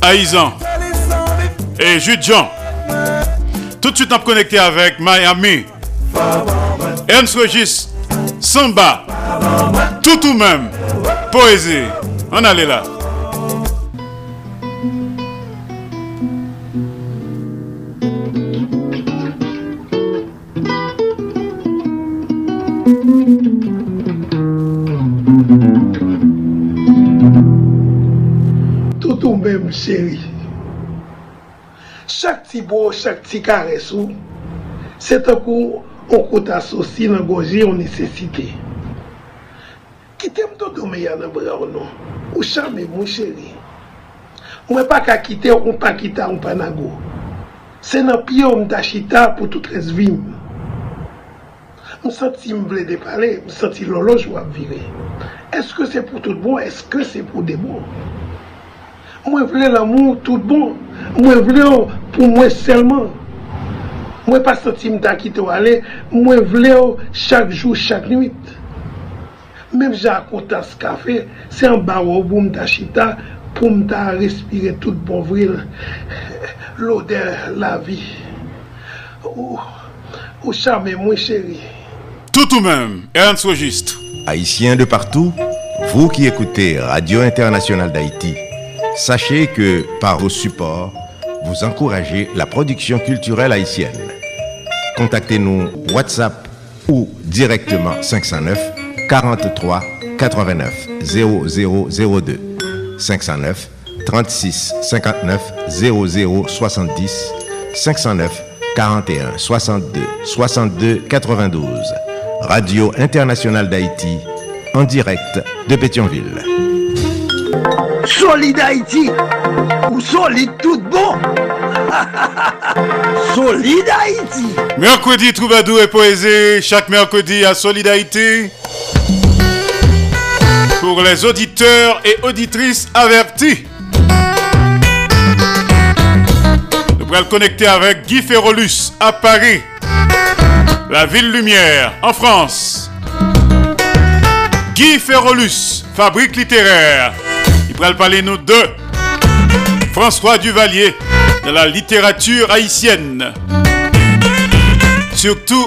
Aïzan et Jude Jean. Tout de suite, on connecté avec Miami. Ernst Regis, Samba, tout ou même, Poésie. On allait là. bo chak ti kare sou, se te kou ou kouta sosi nan goji ou nesesite. Kitem do do me ya nan bra ou nou, ou chame moun cheri. Mwen pa ka kite ou pa kita ou pa nago. Se nan piye ou mda chita pou tout resvim. Mwen senti vle de pale, mwen senti loloj wap vire. Eske se pou tout bon, eske se pou de bon. Mwen vle l'amou tout bon. Mwen vle ou pou mwen selman. Mwen pa soti mta ki te wale, mwen vle yo chak jou, chak nuit. Mem jakontan se kafe, se an ba ou pou mta chita, pou mta respire tout bon vril. Lode la vi. Ou, ou chame mwen chéri. Tout ou même, Ernst Registre. Haïtiens de partout, vous qui écoutez Radio Internationale d'Haïti, sachez que par vos supports, vous encouragez la production culturelle haïtienne. Contactez-nous WhatsApp ou directement 509 43 89 0002 509 36 59 00 70 509 41 62 62 92 Radio Internationale d'Haïti en direct de Pétionville. Solide Haïti ou solide tout bon [LAUGHS] Solide Haïti Mercredi Troubadour et Poésie, chaque mercredi à Solidarité. Pour les auditeurs et auditrices avertis. Nous pourrons le connecter avec Guy Ferrolus à Paris. La Ville Lumière en France. Guy Ferrolus, fabrique littéraire. Pourra parler nous de François Duvalier de la littérature haïtienne. Surtout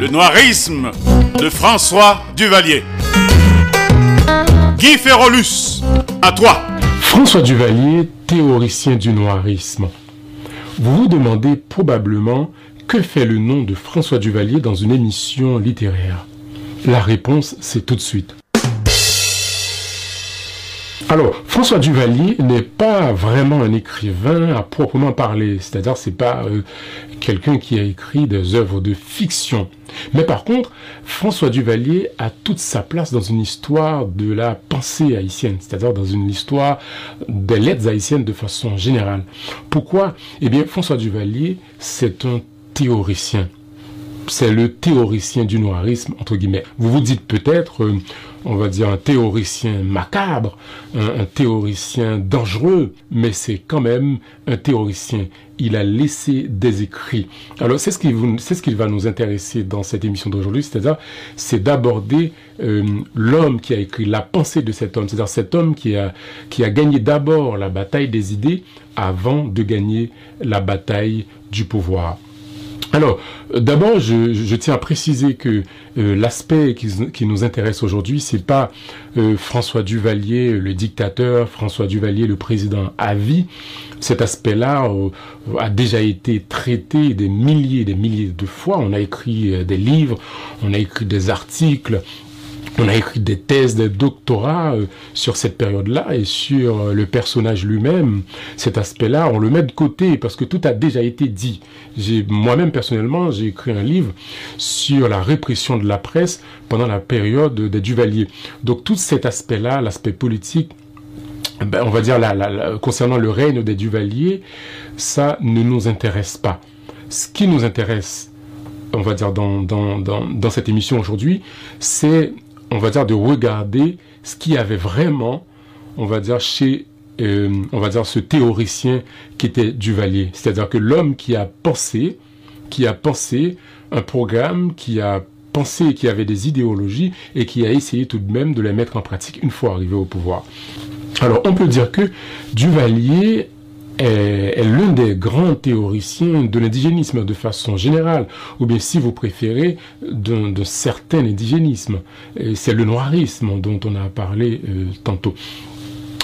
le noirisme de François Duvalier. Guy Ferrolus, à toi. François Duvalier, théoricien du noirisme. Vous vous demandez probablement que fait le nom de François Duvalier dans une émission littéraire. La réponse, c'est tout de suite. Alors, François Duvalier n'est pas vraiment un écrivain à proprement parler, c'est-à-dire c'est pas euh, quelqu'un qui a écrit des œuvres de fiction. Mais par contre, François Duvalier a toute sa place dans une histoire de la pensée haïtienne, c'est-à-dire dans une histoire des lettres haïtiennes de façon générale. Pourquoi? Eh bien, François Duvalier, c'est un théoricien c'est le théoricien du noirisme, entre guillemets. Vous vous dites peut-être, euh, on va dire, un théoricien macabre, un, théoricien dangereux, mais c'est quand même un théoricien. Il a laissé des écrits. Alors c'est ce qui c'est ce qui va nous intéresser dans cette émission d'aujourd'hui, c'est-à-dire c'est d'aborder euh, l'homme qui a écrit la pensée de cet homme, c'est-à-dire cet homme qui a qui a gagné d'abord la bataille des idées avant de gagner la bataille du pouvoir. Alors, euh, d'abord, je, tiens à préciser que euh, l'aspect qui, nous intéresse aujourd'hui, c'est pas euh, François Duvalier, le dictateur, François Duvalier, le président à vie. Cet aspect-là a déjà été traité des milliers et des milliers de fois. On a écrit des livres, on a écrit des articles, on a écrit des thèses, des doctorats euh, sur cette période-là et sur euh, le personnage lui-même. Cet aspect-là, on le met de côté parce que tout a déjà été dit. Moi-même, personnellement, j'ai écrit un livre sur la répression de la presse pendant la période des Duvaliers. Donc tout cet aspect-là, l'aspect politique, ben, on va dire concernant le règne des Duvaliers, ça ne nous intéresse pas. Ce qui nous intéresse, on va dire dans, dans, dans cette émission aujourd'hui, c'est on va dire, de regarder ce qu'il y avait vraiment, on va dire, chez, euh, on va dire, ce théoricien qui était Duvalier. C'est-à-dire que l'homme qui a pensé, qui a pensé un programme, qui a pensé qui avait des idéologies et qui a essayé tout de même de les mettre en pratique une fois arrivé au pouvoir. Alors, on peut dire que Duvalier est, l'un des grands théoriciens de l'indigénisme de façon générale, ou bien si vous préférez, d'un certain indigénisme. C'est le noirisme dont on a parlé euh, tantôt.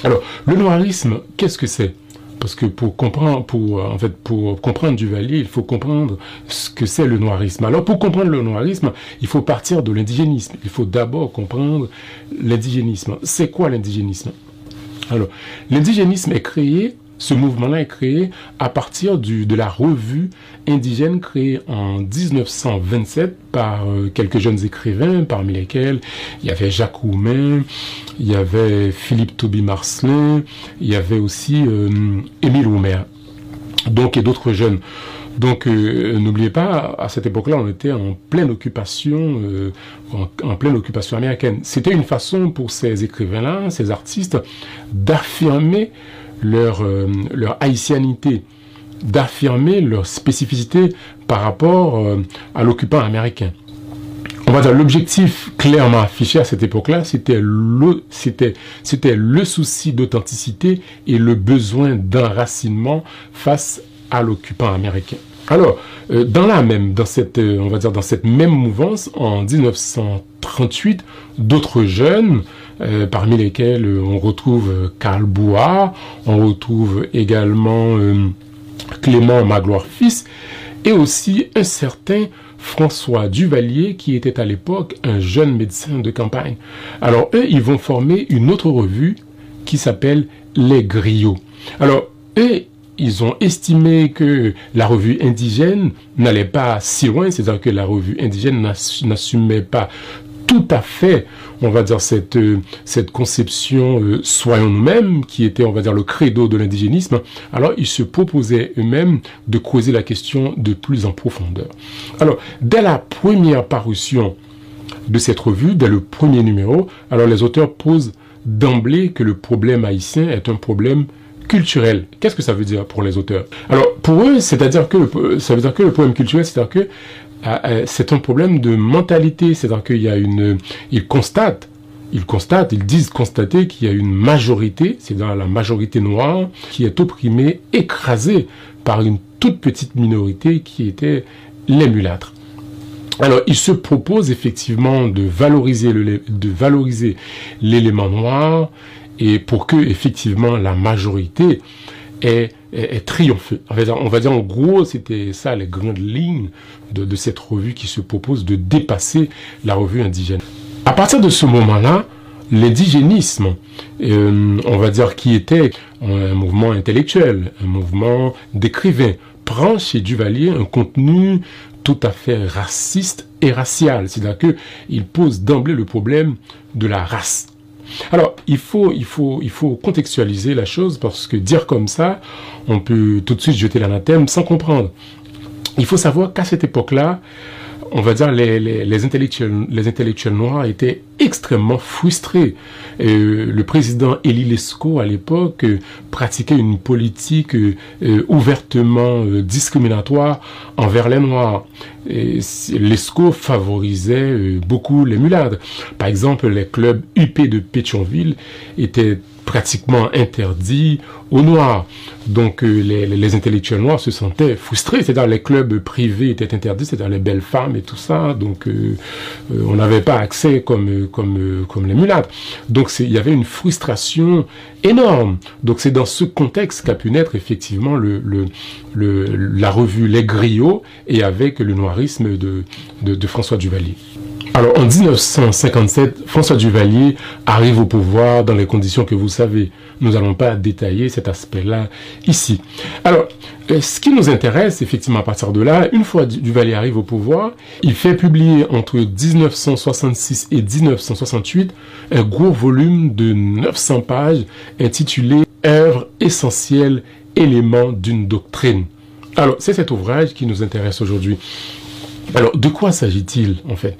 Alors, le noirisme, qu'est-ce que c'est? Parce que pour comprendre, pour, en fait, pour comprendre Duvalier, il faut comprendre ce que c'est le noirisme. Alors, pour comprendre le noirisme, il faut partir de l'indigénisme. Il faut d'abord comprendre l'indigénisme. C'est quoi l'indigénisme? Alors, l'indigénisme est créé ce mouvement-là est créé à partir de la revue indigène créée en 1927 par euh, quelques jeunes écrivains, parmi lesquels il y avait Jacques Roumain, il y avait Philippe Toby Marcelin, il y avait aussi euh, Émile Roumer, donc et d'autres jeunes. Donc euh, n'oubliez pas, à cette époque-là, on était en pleine occupation, en, pleine occupation américaine. C'était une façon pour ces écrivains-là, ces artistes, d'affirmer leur, euh, haïtianité, d'affirmer leur spécificité par rapport euh, à l'occupant américain. On va dire l'objectif clairement affiché à cette époque-là, c'était le, souci d'authenticité et le besoin d'enracinement face à l'occupant américain. Alors, euh, dans la même, dans cette, on va dire dans cette même mouvance, en 1938, d'autres jeunes euh, parmi lesquels euh, on retrouve euh, Karl Bouard, on retrouve également Clément Magloire-Fils, et aussi un certain François Duvalier, qui était à l'époque un jeune médecin de campagne. Alors eux, ils vont former une autre revue qui s'appelle Les Griots. Alors eux, ils ont estimé que la revue indigène n'allait pas si loin, c'est-à-dire que la revue indigène n'assumait pas tout à fait, on va dire, cette, euh, cette conception euh, soyons nous-mêmes, qui était, on va dire, le credo de l'indigénisme, alors ils se proposaient eux-mêmes de creuser la question de plus en profondeur. Alors, dès la première parution de cette revue, dès le premier numéro, alors les auteurs posent d'emblée que le problème haïtien est un problème culturel. Qu'est-ce que ça veut dire pour les auteurs? Alors pour eux, c'est-à-dire que ça veut dire que le problème culturel, c'est-à-dire que c'est un problème de mentalité, c'est-à-dire qu'il y a une, ils constatent, ils constatent, ils disent constater qu'il y a une majorité, c'est dans la majorité noire, qui est opprimée, écrasée par une toute petite minorité qui était les mulâtres. Alors, il se propose effectivement de valoriser le, de valoriser l'élément noir et pour que effectivement la majorité ait, triomphé. On va, dire, en gros, c'était ça les grandes lignes de, cette revue qui se propose de dépasser la revue indigène. À partir de ce moment-là, l'indigénisme, euh, on va dire qui était un mouvement intellectuel, un mouvement d'écrivains, prend chez Duvalier un contenu tout à fait raciste et racial. C'est-à-dire qu'il pose d'emblée le problème de la race. Alors, il faut, il, faut, il faut contextualiser la chose parce que dire comme ça, on peut tout de suite jeter l'anathème sans comprendre. Il faut savoir qu'à cette époque-là, on va dire, les, les, intellectuels, les intellectuels noirs étaient extrêmement frustrés. le président Elie Lescaut, à l'époque, euh, pratiquait une politique euh, ouvertement euh, discriminatoire envers les Noirs. Lescaut favorisait beaucoup les mulâtres. Par exemple, les clubs UP de Pétionville étaient pratiquement interdits aux Noirs. Donc euh, les, intellectuels noirs se sentaient frustrés, c'est-à-dire les clubs privés étaient interdits, c'est-à-dire les belles femmes et tout ça. Donc euh, euh, on n'avait pas accès comme, comme, comme les mulâtres. Donc il y avait une frustration énorme. Donc c'est dans ce contexte qu'a pu naître effectivement le, le, la revue Les Griots et avec le noirisme de, de, de François Duvalier. Alors en 1957, François Duvalier arrive au pouvoir dans les conditions que vous savez. Nous n'allons pas détailler cet aspect-là ici. Alors, euh, ce qui nous intéresse, effectivement, à partir de là, une fois Duvalier arrive au pouvoir, il fait publier entre 1966 et 1968 un gros volume de 900 pages intitulé Œuvre essentielle, élément d'une doctrine. Alors, c'est cet ouvrage qui nous intéresse aujourd'hui. Alors, de quoi s'agit-il, en fait?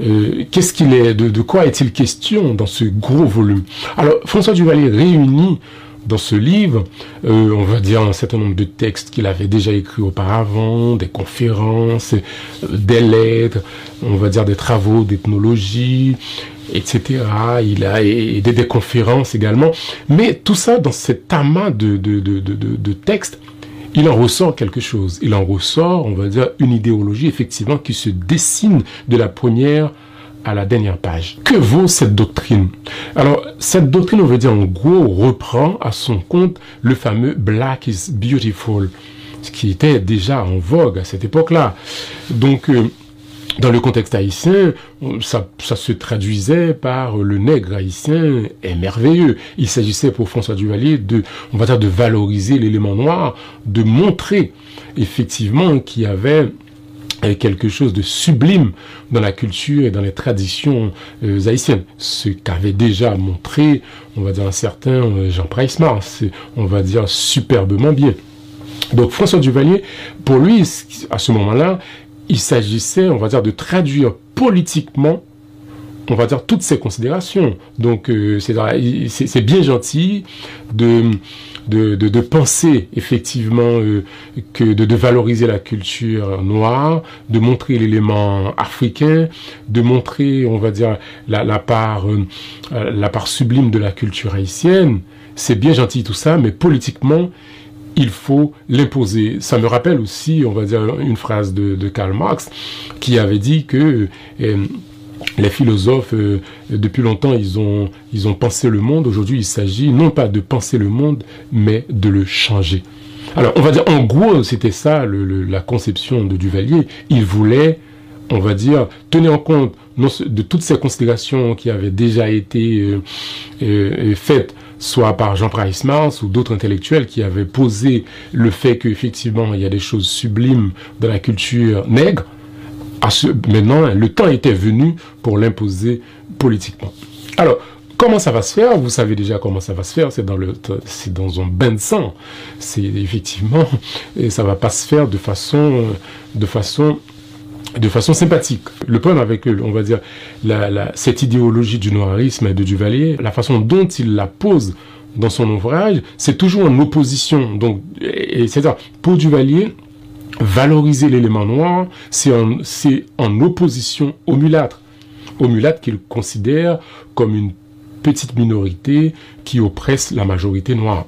Euh, qu'est-ce qu'il est, de, quoi est-il question dans ce gros volume? Alors, François Duvalier réunit dans ce livre, euh, on va dire un certain nombre de textes qu'il avait déjà écrits auparavant, des conférences, euh, des lettres, on va dire des travaux d'ethnologie, etc. Il a et des, conférences également. Mais tout ça dans cet amas de, de, de, de textes il en ressort quelque chose. Il en ressort, on va dire, une idéologie effectivement qui se dessine de la première à la dernière page. Que vaut cette doctrine? Alors, cette doctrine, on veut dire, en gros, reprend à son compte le fameux Black is Beautiful, ce qui était déjà en vogue à cette époque-là. Donc, euh, dans le contexte haïtien, ça, se traduisait par le nègre haïtien est merveilleux. Il s'agissait pour François Duvalier de, on va dire, de valoriser l'élément noir, de montrer effectivement qu'il y avait quelque chose de sublime dans la culture et dans les traditions euh, haïtiennes. Ce qu'avait déjà montré, on va dire, un certain euh, Jean c'est on va dire, superbement bien. Donc François Duvalier, pour lui, à ce moment-là, il s'agissait, on va dire, de traduire politiquement, on va dire, toutes ces considérations. Donc, euh, c'est bien gentil de, de, penser effectivement euh, que de, valoriser la culture noire, de montrer l'élément africain, de montrer, on va dire, la, part, euh, la part sublime de la culture haïtienne. C'est bien gentil tout ça, mais politiquement, il faut l'imposer. Ça me rappelle aussi, on va dire, une phrase de, Karl Marx qui avait dit que euh, les philosophes, euh, depuis longtemps, ils ont, ils ont pensé le monde. Aujourd'hui, il s'agit non pas de penser le monde, mais de le changer. Alors, on va dire, en gros, c'était ça la conception de Duvalier. Il voulait, on va dire, tenir en compte de toutes ces considérations qui avaient déjà été euh, faites soit par Jean Price Mars ou d'autres intellectuels qui avaient posé le fait qu'effectivement il y a des choses sublimes dans la culture nègre. Maintenant, le temps était venu pour l'imposer politiquement. Alors, comment ça va se faire? Vous savez déjà comment ça va se faire. C'est dans le, c'est dans un bain de sang. C'est effectivement, [LAUGHS] et ça va pas se faire de façon, de façon de façon sympathique. Le problème avec, on va dire, cette idéologie du noirisme et de Duvalier, la façon dont il la pose dans son ouvrage, c'est toujours en opposition. Donc, c'est-à-dire, pour Duvalier, valoriser l'élément noir, c'est en, en, opposition au mulâtre. aux mulattes qu'il considère comme une petite minorité qui oppresse la majorité noire.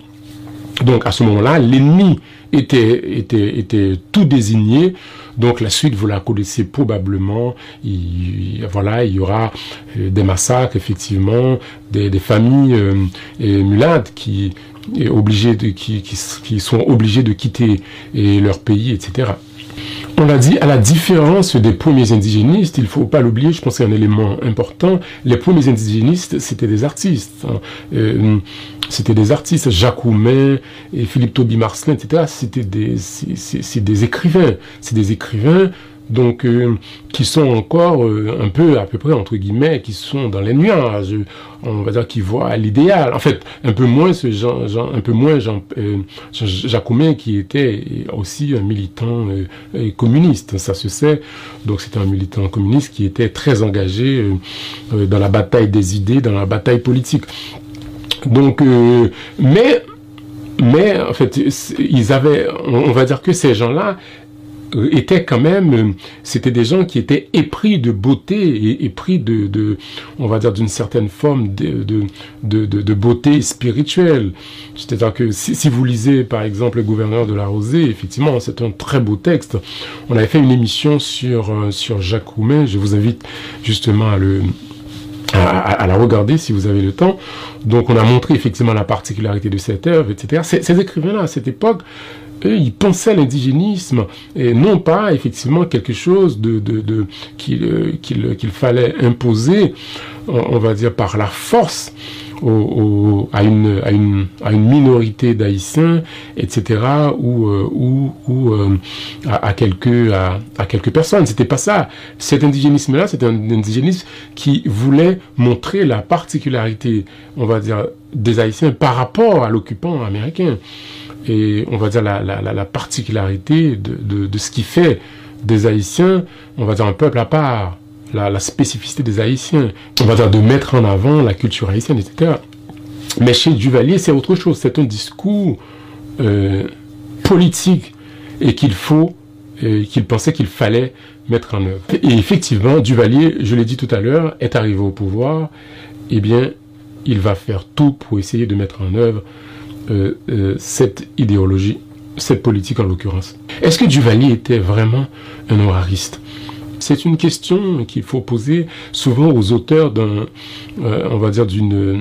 Donc à ce moment-là, l'ennemi était, était, était tout désigné. Donc la suite, vous la connaissez probablement. Il, voilà, il y aura euh, des massacres, effectivement, des, familles euh, qui, sont obligées de quitter leur pays, etc. On l'a dit, à la différence des premiers indigénistes, il ne faut pas l'oublier, je pense que c'est un élément important, les premiers indigénistes, c'était des artistes. Hein. Euh, c'était des artistes, Jacques et Philippe Toby Marcelin, etc. C'était des, c'est des écrivains. C'est des écrivains donc euh, qui sont encore euh, un peu à peu près entre guillemets qui sont dans les nuages on va dire qui voient l'idéal en fait un peu moins ce Jean, Jean un peu moins Jean, euh, Jacoumet qui était aussi un militant euh, communiste ça se sait donc c'était un militant communiste qui était très engagé dans la bataille des idées dans la bataille politique donc mais mais en fait, ils avaient, on va dire que ces gens-là euh, étaient quand même, euh, c'était des gens qui étaient épris de beauté et épris de, de on va dire d'une certaine forme de, de, de, beauté spirituelle. C'est-à-dire que si, si, vous lisez par exemple le gouverneur de la Rosée, effectivement, c'est un très beau texte. On avait fait une émission sur, euh, sur Jacques Roumain, je vous invite justement à le, à, la regarder si vous avez le temps. Donc on a montré effectivement la particularité de cette œuvre, etc. Ces, ces écrivains-là, à cette époque, eux, ils pensaient l'indigénisme et non pas effectivement quelque chose de, de, de qu'il qu'il fallait imposer, on, va dire par la force. À, une, minorité d'haïtiens, etc., ou, euh, euh, à, quelques, à, à quelques personnes. C'était pas ça. Cet indigénisme-là, c'était un indigénisme qui voulait montrer la particularité, on va dire, des Haïtiens par rapport à l'occupant américain et on va dire la, la, la particularité de, de, ce qui fait des Haïtiens, on va dire un peuple à part, la, spécificité des Haïtiens, on va dire de mettre en avant la culture haïtienne, etc. Mais chez Duvalier, c'est autre chose, c'est un discours euh, politique et qu'il faut, qu'il pensait qu'il fallait mettre en œuvre. Et effectivement, Duvalier, je l'ai dit tout à l'heure, est arrivé au pouvoir, eh bien, il va faire tout pour essayer de mettre en œuvre euh, euh, cette idéologie, cette politique en l'occurrence. Est-ce que Duvalier était vraiment un horariste c'est une question qu'il faut poser souvent aux auteurs d'un, euh, on va dire d'une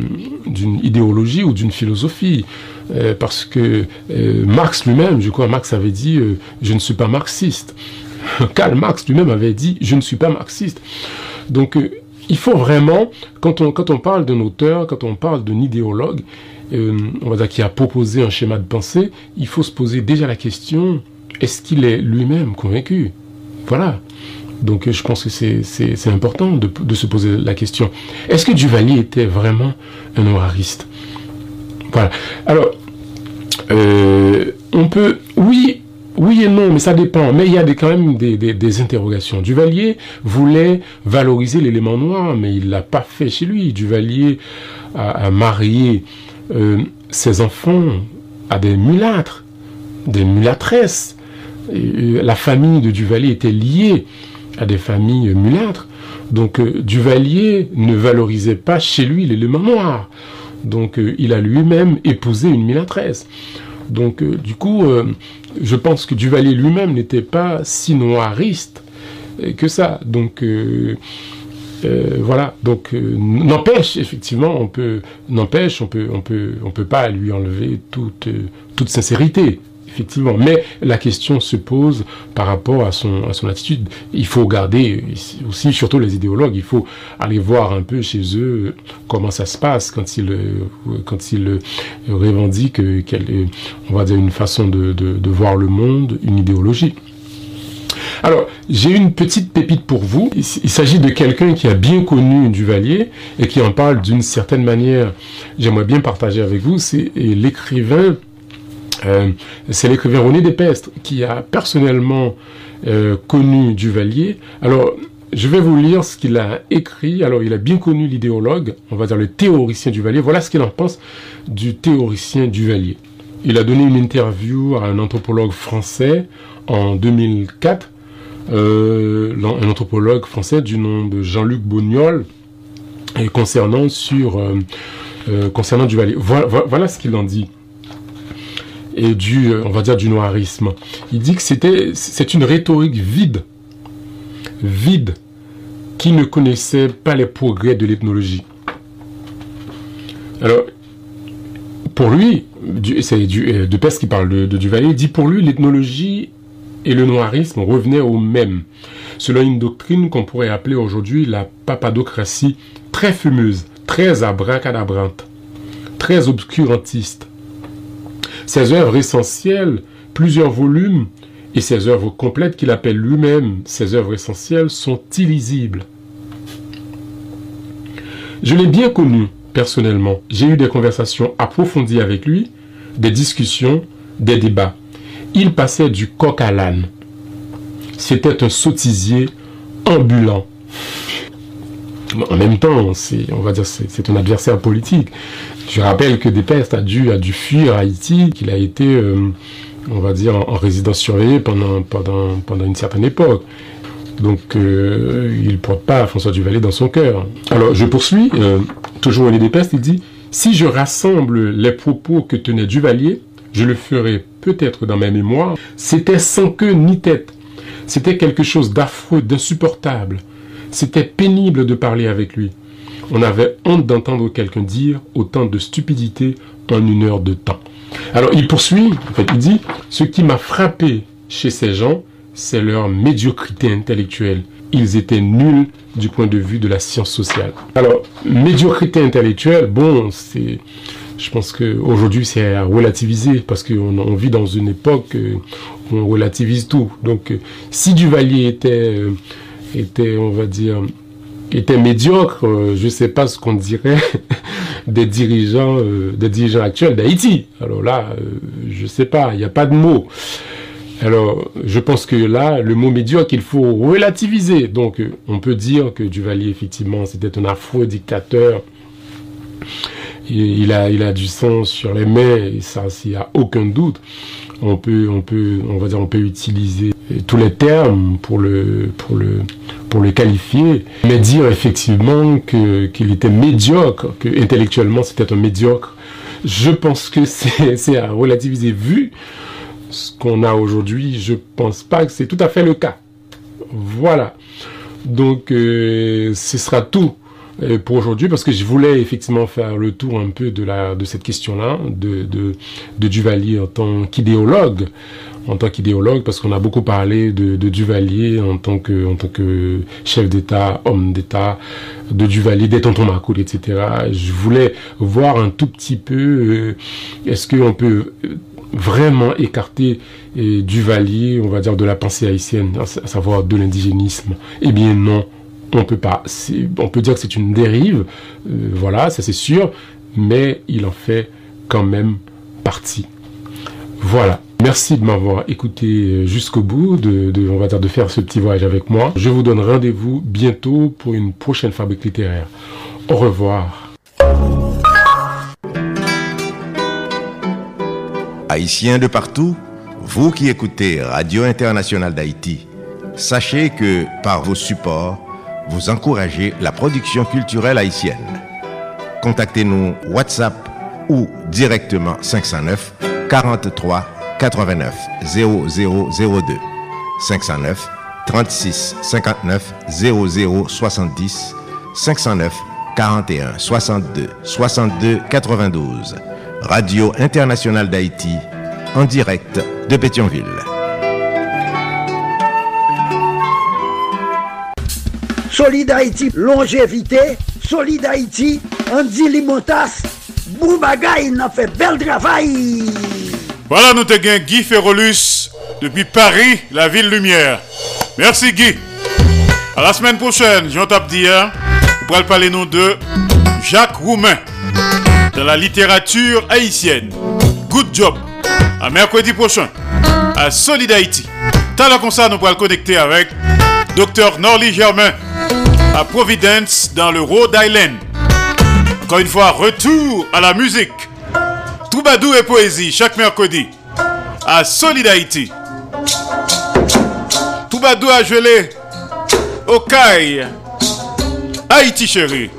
idéologie ou d'une philosophie, parce que Marx lui-même, je crois, Marx avait dit, je ne suis pas marxiste. [LAUGHS] Karl Marx lui-même avait dit, je ne suis pas marxiste. Donc, il faut vraiment, quand on quand on parle d'un auteur, quand on parle d'un idéologue, euh, on va dire, qui a proposé un schéma de pensée, il faut se poser déjà la question, est-ce qu'il est, lui-même convaincu? Voilà. Donc je pense que c'est important de, se poser la question. Est-ce que Duvalier était vraiment un horariste Voilà. Alors, euh, on peut, oui, oui et non, mais ça dépend. Mais il y a des, quand même des, interrogations. Duvalier voulait valoriser l'élément noir, mais il l'a pas fait chez lui. Duvalier a marié euh, ses enfants à des mulâtres, des mulâtresses. Euh, la famille de Duvalier était liée à des familles mulâtres. Donc euh, Duvalier ne valorisait pas chez lui l'élément noir. Donc il a lui-même épousé une mulâtresse. Donc du coup, je pense que Duvalier lui-même n'était pas si noiriste que ça. Donc euh, voilà, donc euh, n'empêche effectivement, on peut n'empêche, on peut, on peut, on peut pas lui enlever toute euh, toute sincérité, effectivement. Mais la question se pose par rapport à son à son attitude. Il faut garder aussi, surtout les idéologues, il faut aller voir un peu chez eux comment ça se passe quand ils quand revendiquent on va dire une façon de, de, de voir le monde, une idéologie. Alors, j'ai une petite pépite pour vous. Il, s'agit de quelqu'un qui a bien connu Duvalier et qui en parle d'une certaine manière. J'aimerais bien partager avec vous. C'est l'écrivain, euh, c'est l'écrivain René Despestre qui a personnellement euh, connu Duvalier. Alors, je vais vous lire ce qu'il a écrit. Alors, il a bien connu l'idéologue, on va dire le théoricien Duvalier. Voilà ce qu'il en pense du théoricien Duvalier. Il a donné une interview à un anthropologue français en 2004 euh, un anthropologue français du nom de Jean-Luc Bognol, et concernant Duvalier. Voilà ce qu'il en dit et du, on va dire, du noirisme. Il dit que c'était, c'est une rhétorique vide, vide, qui ne connaissait pas les progrès de l'ethnologie. Alors, pour lui, c'est de Pest qui parle de, de Duvalier, il dit pour lui, l'ethnologie et le noirisme revenaient au même, selon une doctrine qu'on pourrait appeler aujourd'hui la papadocratie très fumeuse, très abracadabrante, très obscurantiste. Ses œuvres essentielles, plusieurs volumes, et ses œuvres complètes qu'il appelle lui-même ses œuvres essentielles sont illisibles. Je l'ai bien connu personnellement. J'ai eu des conversations approfondies avec lui, des discussions, des débats il passait du coq à l'âne. C'était un sottisier ambulant. En même temps, on va dire, c'est un adversaire politique. Je rappelle que Despestes a dû, a dû fuir Haïti, qu'il a été, euh, on va dire, en, résidence surveillée pendant, pendant, pendant une certaine époque. Donc, euh, il ne porte pas François Duvalier dans son cœur. Alors, je poursuis. Euh, toujours René Despestes, il dit Si je rassemble les propos que tenait Duvalier, je le ferai peut-être dans ma mémoire, c'était sans queue ni tête. C'était quelque chose d'affreux, d'insupportable. C'était pénible de parler avec lui. On avait honte d'entendre quelqu'un dire autant de stupidité en une heure de temps. Alors il poursuit, en fait, il dit, ce qui m'a frappé chez ces gens, c'est leur médiocrité intellectuelle. Ils étaient nuls du point de vue de la science sociale. Alors, médiocrité intellectuelle, bon, c'est je pense qu'aujourd'hui, c'est à relativiser parce qu'on on vit dans une époque où on relativise tout. Donc, si Duvalier était, euh, était on va dire, était médiocre, euh, je ne sais pas ce qu'on dirait [LAUGHS] des dirigeants, euh, des dirigeants actuels d'Haïti. Alors là, je ne sais pas, il n'y a pas de mot. Alors, je pense que là, le mot médiocre, il faut relativiser. Donc, on peut dire que Duvalier, effectivement, c'était un affreux dictateur il, a, il a du sang sur les mains, ça, s'il n'y a aucun doute. On peut, on peut, on va dire, on peut utiliser tous les termes pour le, pour le, pour le qualifier, mais dire effectivement qu'il était médiocre, que intellectuellement c'était un médiocre, je pense que c'est, [LAUGHS] c'est à relativiser. Vu ce qu'on a aujourd'hui, je pense pas que c'est tout à fait le cas. Voilà. Donc, euh, ce sera tout pour aujourd'hui parce que je voulais effectivement faire le tour un peu de, la, de cette question-là, de, de, de, Duvalier en tant qu'idéologue, en tant qu'idéologue, parce qu'on a beaucoup parlé de, de, Duvalier en tant que, en tant que chef d'État, homme d'État, de Duvalier, des tontons Macoul, etc. Je voulais voir un tout petit peu, euh, est-ce qu'on peut vraiment écarter euh, Duvalier, on va dire, de la pensée haïtienne, à savoir de l'indigénisme? Eh bien non, on peut pas. On peut dire que c'est une dérive, euh, voilà, ça c'est sûr, mais il en fait quand même partie. Voilà. Merci de m'avoir écouté euh, jusqu'au bout, de, on va dire de faire ce petit voyage avec moi. Je vous donne rendez-vous bientôt pour une prochaine fabrique littéraire. Au revoir. Haïtiens de partout, vous qui écoutez Radio Internationale d'Haïti, sachez que par vos supports, vous encouragez la production culturelle haïtienne. Contactez-nous WhatsApp ou directement 509 43 89 0002 509 36 59 00 70 509 41 62 62 92 Radio Internationale d'Haïti en direct de Pétionville. Solid Haïti, longévité. Solid Haïti, Andy Limotas. Boubagaï, il a fait bel travail. Voilà, nous te Guy Ferrolus depuis Paris, la ville lumière. Merci Guy. À la semaine prochaine, j'en tape dire, vous pourrez parler nous de Jacques Roumain de la littérature haïtienne. Good job. À mercredi prochain, à Solid Haïti. T'as comme ça, nous pourrons le connecter avec Dr Norly Germain à Providence dans le Rhode Island. Encore une fois, retour à la musique. Troubadou et poésie chaque mercredi à Solid Haïti. Badou a gelé. Okaï. Haïti chérie.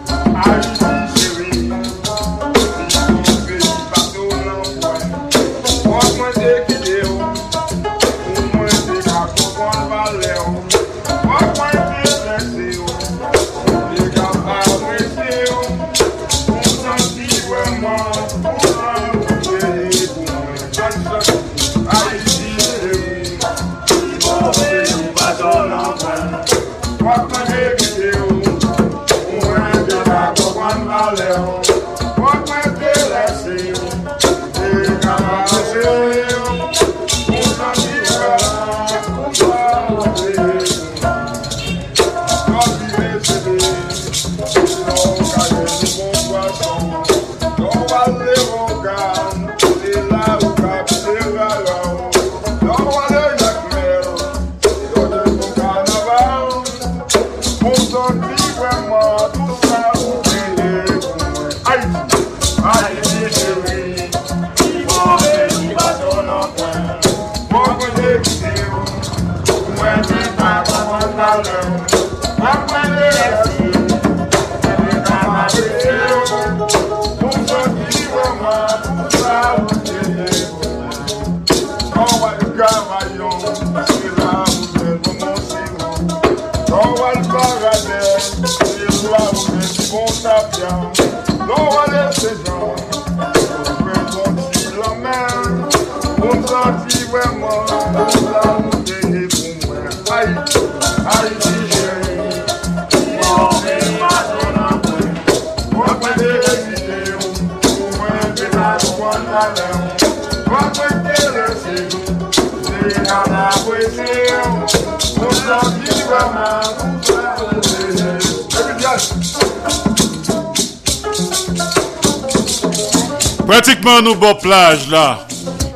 Pratiquement nous bon plage là,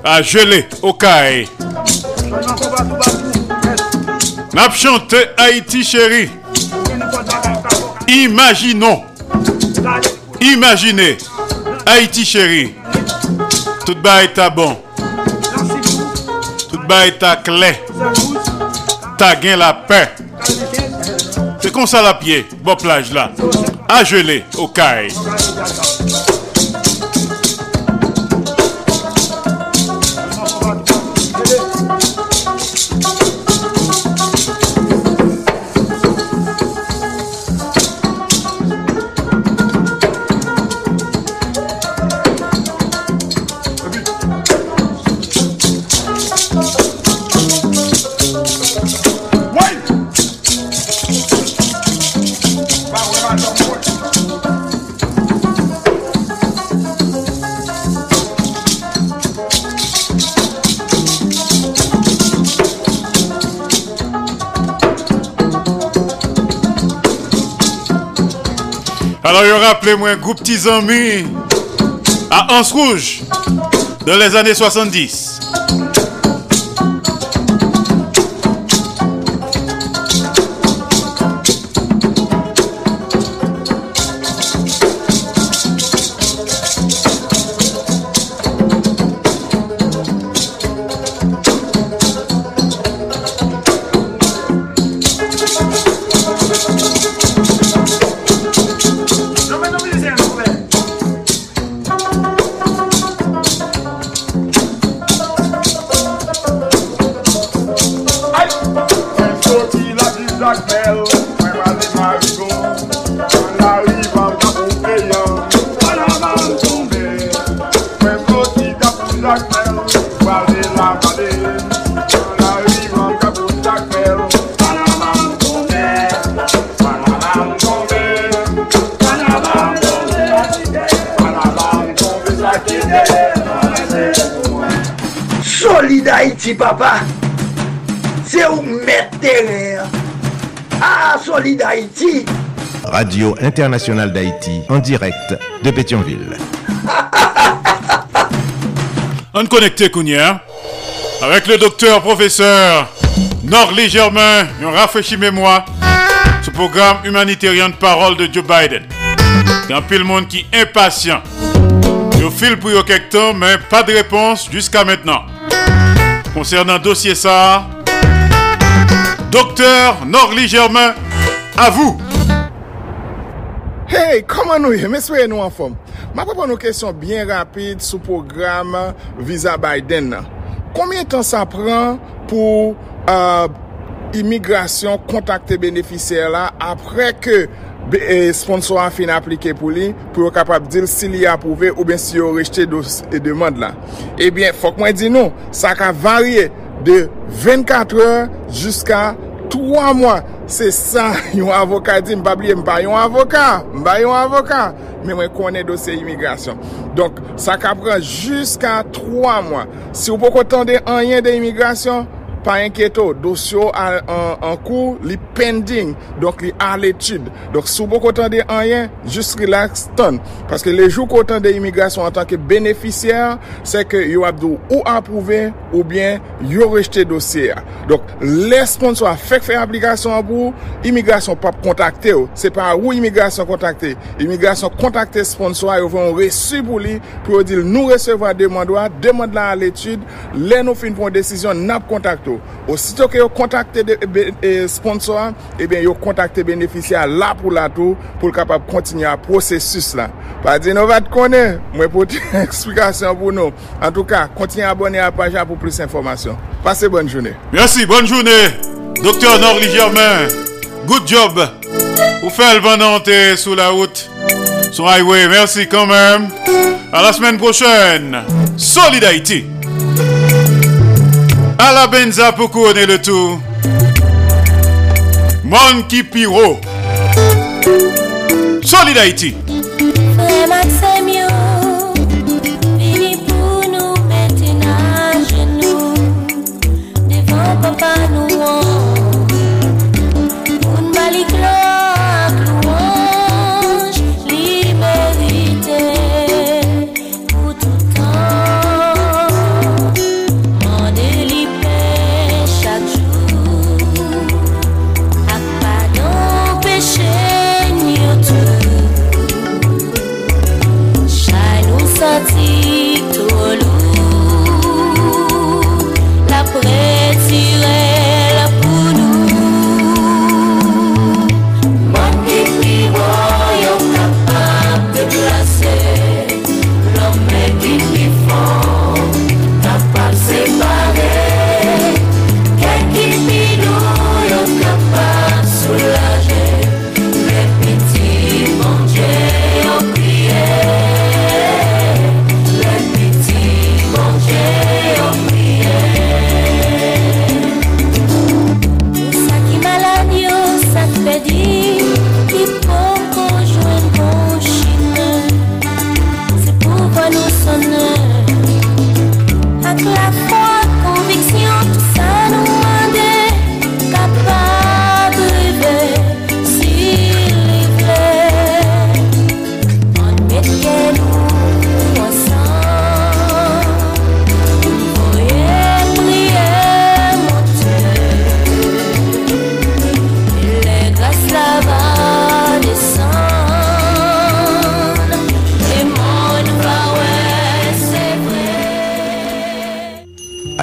à geler au caille. N'a chanté Haïti chérie. Imaginons. Imaginez. Haïti chérie. Tout bas est bon. Tout bas est à clé. T'as gain la paix. C'est comme ça la pied, bon plage là. À geler au caille. Alors, il rappelez-moi un groupe petits amis à Anse Rouge dans les années 70. Papa. C'est où mettre terrain. Ah, Solid Haïti. Radio Internationale d'Haïti, en direct de Pétionville. [LAUGHS] On connecté, Kounia, avec le docteur professeur Norley Germain, un rafraîchi mémoire, ce programme humanitaire de parole de Joe Biden. Il y a le monde qui est impatient. Il fil pour quelques temps, mais pas de réponse jusqu'à maintenant. Concernant dossier ça, Docteur Norly Germain, à vous. Hey, comment nous y? Messieurs nous en forme. Ma propre une question bien rapide sur le programme Visa Biden. Combien de temps ça prend pour euh, immigration contacter bénéficiaires là après que E, sponsor an fin aplike pou li pou yo kapap dil si li apouve ou ben si yo rejte dos e demande la. Ebyen, fok mwen di nou, sa ka varye de 24 or jiska 3 mwa. Se sa [LAUGHS] yon avoka di mpa bli mpa yon avoka, mpa yon avoka, men mwen konen dosye imigrasyon. Donk, sa ka pran jiska 3 mwa. Si ou pou kontande anyen de imigrasyon, pa enketo, dosyo an, an, kou li pending, donk li al etude. Donk sou bo kontan de anyen, just relax ton. Paske le jou kontan de imigrasyon an tanke beneficyer, se ke yo abdou ou apouve ou bien yo rejte dosye. Donk lesponso a fek fe aplikasyon an bou, imigrasyon pap kontakte ou. Se pa ou imigrasyon kontakte. Imigrasyon kontakte sponso a yo von resu pou li, pou yo dil nou resevo a demandwa, demandla al etude, le nou fin pou an desisyon nap kontakte tou. Osito ke yo kontakte de, be, e, eh, sponsor, eh ebyen yo kontakte benefisya la pou [LAUGHS] la tou pou kapap kontinye a prosesus la. Pa di nou vat konen, mwen pou ti eksplikasyon pou nou. En tou ka, kontinye abone a paja pou plis informasyon. Pase bonne jounen. Mersi, bonne jounen. Dokter Norli Germain, good job. Ou fel vanante sou la route. Sou highway, mersi kanmen. A la semen prochen, Solid Haiti. À la benza pour couronner le tout. Monkey Piro. Solid Haïti.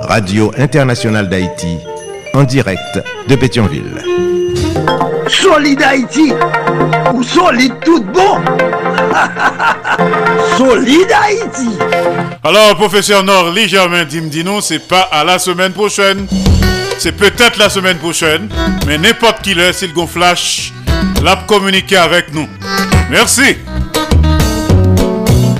Radio Internationale d'Haïti en direct de Pétionville. Solid Haïti ou solide tout bon [LAUGHS] Solid Haïti Alors, professeur Nord, légèrement dit non, c'est pas à la semaine prochaine. C'est peut-être la semaine prochaine, mais n'importe qui l'heure, s'il flash, l'a communiqué avec nous. Merci.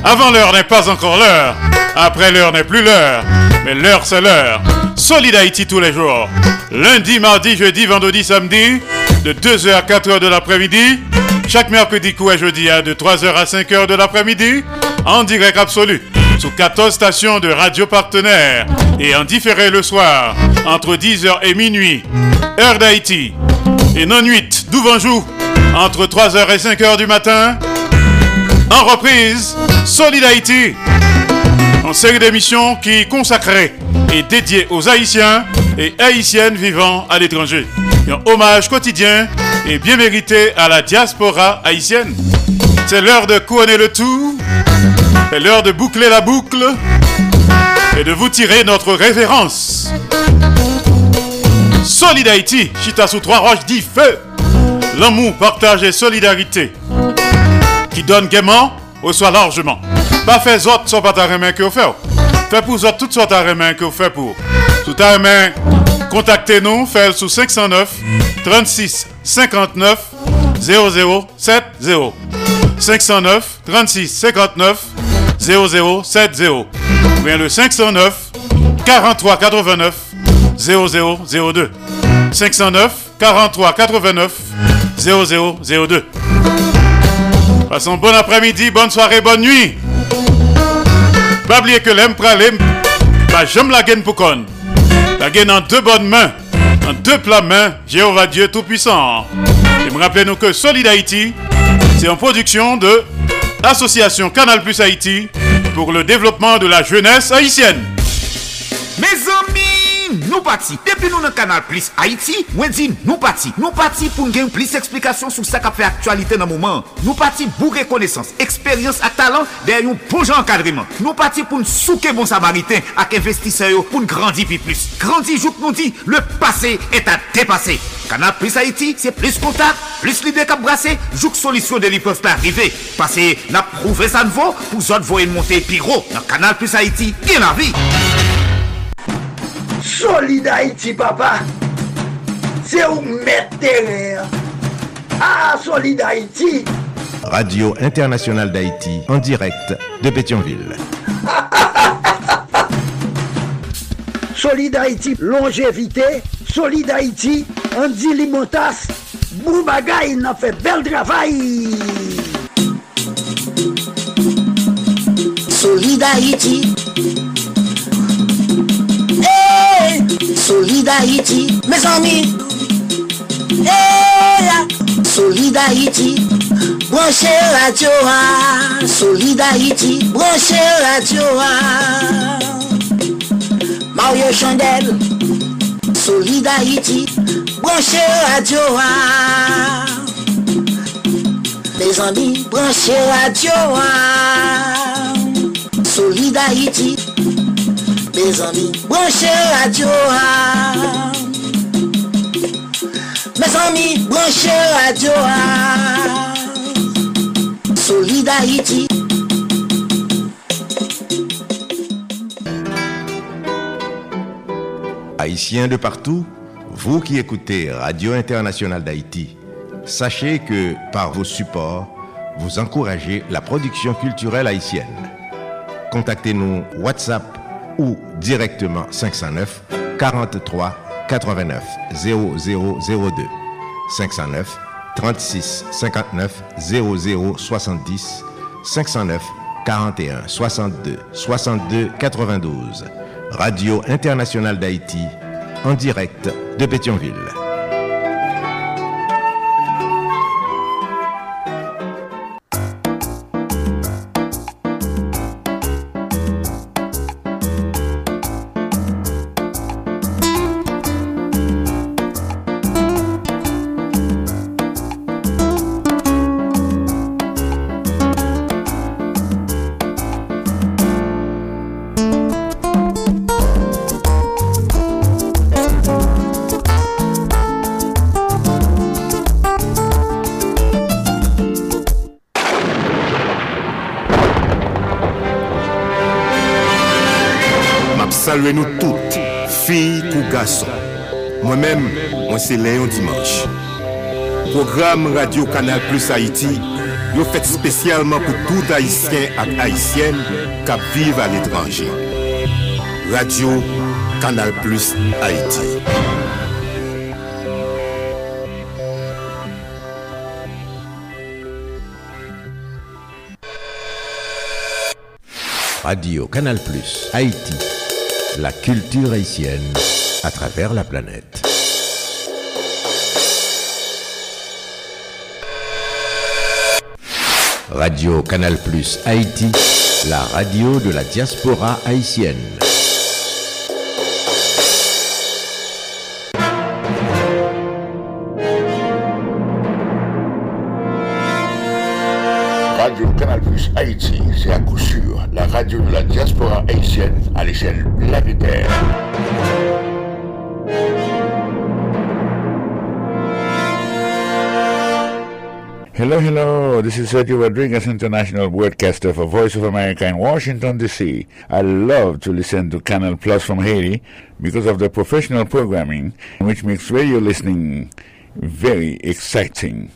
Avant l'heure n'est pas encore l'heure. Après l'heure n'est plus l'heure. Mais l'heure, c'est l'heure. Solid Haïti tous les jours. Lundi, mardi, jeudi, vendredi, samedi, de 2h à 4h de l'après-midi. Chaque mercredi, coup et jeudi, hein, de 3h à 5h de l'après-midi, en direct absolu, sous 14 stations de radio partenaires et en différé le soir, entre 10h et minuit, heure d'Haïti. et non nuit d'Ouvanjou entre 3h et 5h du matin. En reprise, Solid Haïti, en série d'émissions qui consacrée et dédiée aux Haïtiens et Haïtiennes vivant à l'étranger. Un hommage quotidien et bien mérité à la diaspora haïtienne. C'est l'heure de couronner le tout, c'est l'heure de boucler la boucle et de vous tirer notre référence. Solid Haïti, Chita sous trois roches dit feu. L'amour, partage et solidarité. Qui donne gaiement, reçoit largement. Pas fait autres sans pas ta main que vous faites. Fait pour autres toutes sortes de main que vous faites pour. Sous ta main, contactez-nous, faites sous 509 36 59 0070. 509 36 59 0070. Ou bien le 509 43 89 0002. 509 43 89 0002. Passons bon après-midi, bonne soirée, bonne nuit. Pas oublier que l'aime pralé, bah j'aime la gaine pour con. La gaine en deux bonnes mains, en deux plats mains, Jéhovah Dieu Tout-Puissant. Et me rappelez nous que Solid Haïti, c'est en production de Association Canal Plus Haïti pour le développement de la jeunesse haïtienne. pati. Depi nou nan kanal Plus Haiti, mwen di nou pati. Nou pati pou gen plis eksplikasyon sou sa ka fe aktualite nan mouman. Nou pati bou rekonesans, eksperyans ak talant der yon bon poujan ankadriman. Nou pati pou n souke bon samariten ak investiseyo pou n grandi pi plus. Grandi jouk nou di, le pase et a depase. Kanal Plus Haiti, se plis kontak, plis lide kap brase, jouk solisyon de li pev pa arrive. Pase na prouve sanvo pou zot voyen monte pi ro. Nan kanal Plus Haiti, gen la vi. Solid Haïti, papa. C'est où mettre terrain. Ah, Solid Haïti. Radio Internationale d'Haïti, en direct de Pétionville. [LAUGHS] Solid Haïti, longévité. Solid Haïti, Andy Limotas. Boubagaï, n'a fait bel travail. Solid Haïti. Hey, Solid Haïti, mes amis. Hey, Solid Haïti, branchez radio, ah. Solid Haïti, branchez radio. ah. Mario Chandel, Solid Haïti, branchez radio. ah. Mes amis, branchez radio. ah. Solid Haïti, mes amis, branchez radio. Mes amis, branchez radio. Solid Haïti. Haïtiens de partout, vous qui écoutez Radio Internationale d'Haïti, sachez que par vos supports, vous encouragez la production culturelle haïtienne. Contactez-nous WhatsApp ou directement 509 43 89 0002 509 36 59 00 70 509 41 62 62 92 Radio Internationale d'Haïti en direct de Pétionville. Mwen se Léon Dimanche. Program Radio Kanal Plus Haïti, yo fèt spesyalman pou tout Haïtien ak Haïtien kap vive al etranje. Radio Kanal Plus Haïti. Radio Canal Plus Haïti, la culture haïtienne à travers la planète. Radio Canal Plus Haïti, la radio de la diaspora haïtienne. Radio Canal Plus Haïti, c'est à coup sûr la radio de la diaspora haïtienne à l'échelle planétaire. Hello, hello. This is Sergio Rodriguez, international broadcaster for Voice of America in Washington, D.C. I love to listen to Canal Plus from Haiti because of the professional programming, which makes radio listening very exciting.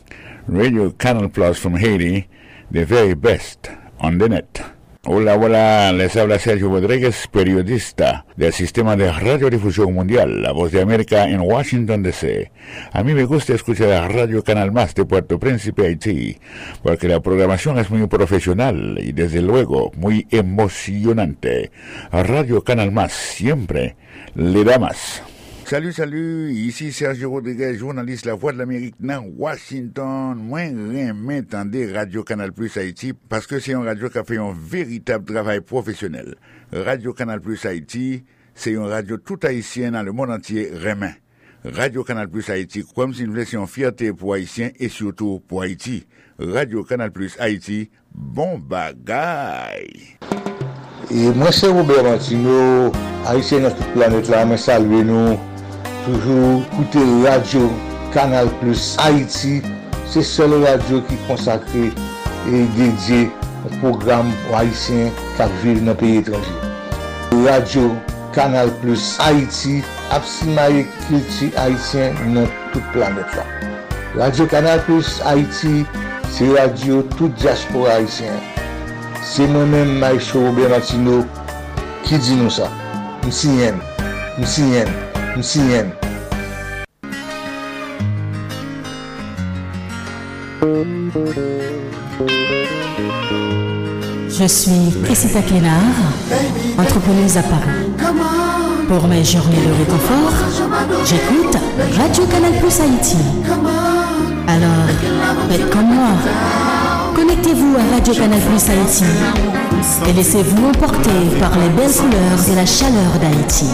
Radio Canal Plus from Haiti, the very best on the net. Hola, hola, les habla Sergio Rodríguez, periodista del Sistema de Radiodifusión Mundial, La Voz de América en Washington, D.C. A mí me gusta escuchar a Radio Canal Más de Puerto Príncipe, Haití, porque la programación es muy profesional y desde luego muy emocionante. Radio Canal Más siempre le da más. Salut, salut, ici Serge Rodriguez, journaliste La Voix de l'Amérique nan Washington. Mwen remen tende Radio Kanal Plus Haiti paske se yon radio ka fe yon veritab travay profesyonel. Radio Kanal Plus Haiti se yon radio tout haitien nan le monde entier remen. Radio Kanal Plus Haiti kouem si nou lese yon fierté pou haitien et surtout pou Haiti. Radio Kanal Plus Haiti, bon bagay! Mwen se Robert Antino, haitien nan tout planet la, mwen salve nou. Toujou koute radio Kanal Plus Haiti Se sol radio ki konsakre E dedye Program Haitien Kak vive nan peyi etranje Radio Kanal Plus Haiti Apsimaye kilti Haitien Nan tout planet la Radio Kanal Plus Haiti Se radio tout diaspora Haitien Se mwen men Maïcho Robert Martino Ki di nou sa Msi yen Msi yen Je suis Cressita Kénard, entrepreneuse à Paris. Pour mes journées de réconfort, j'écoute Radio Canal Plus Haïti. Alors, faites comme moi. Connectez-vous à Radio Canal Plus Haïti et laissez-vous emporter par les belles couleurs et la chaleur d'Haïti.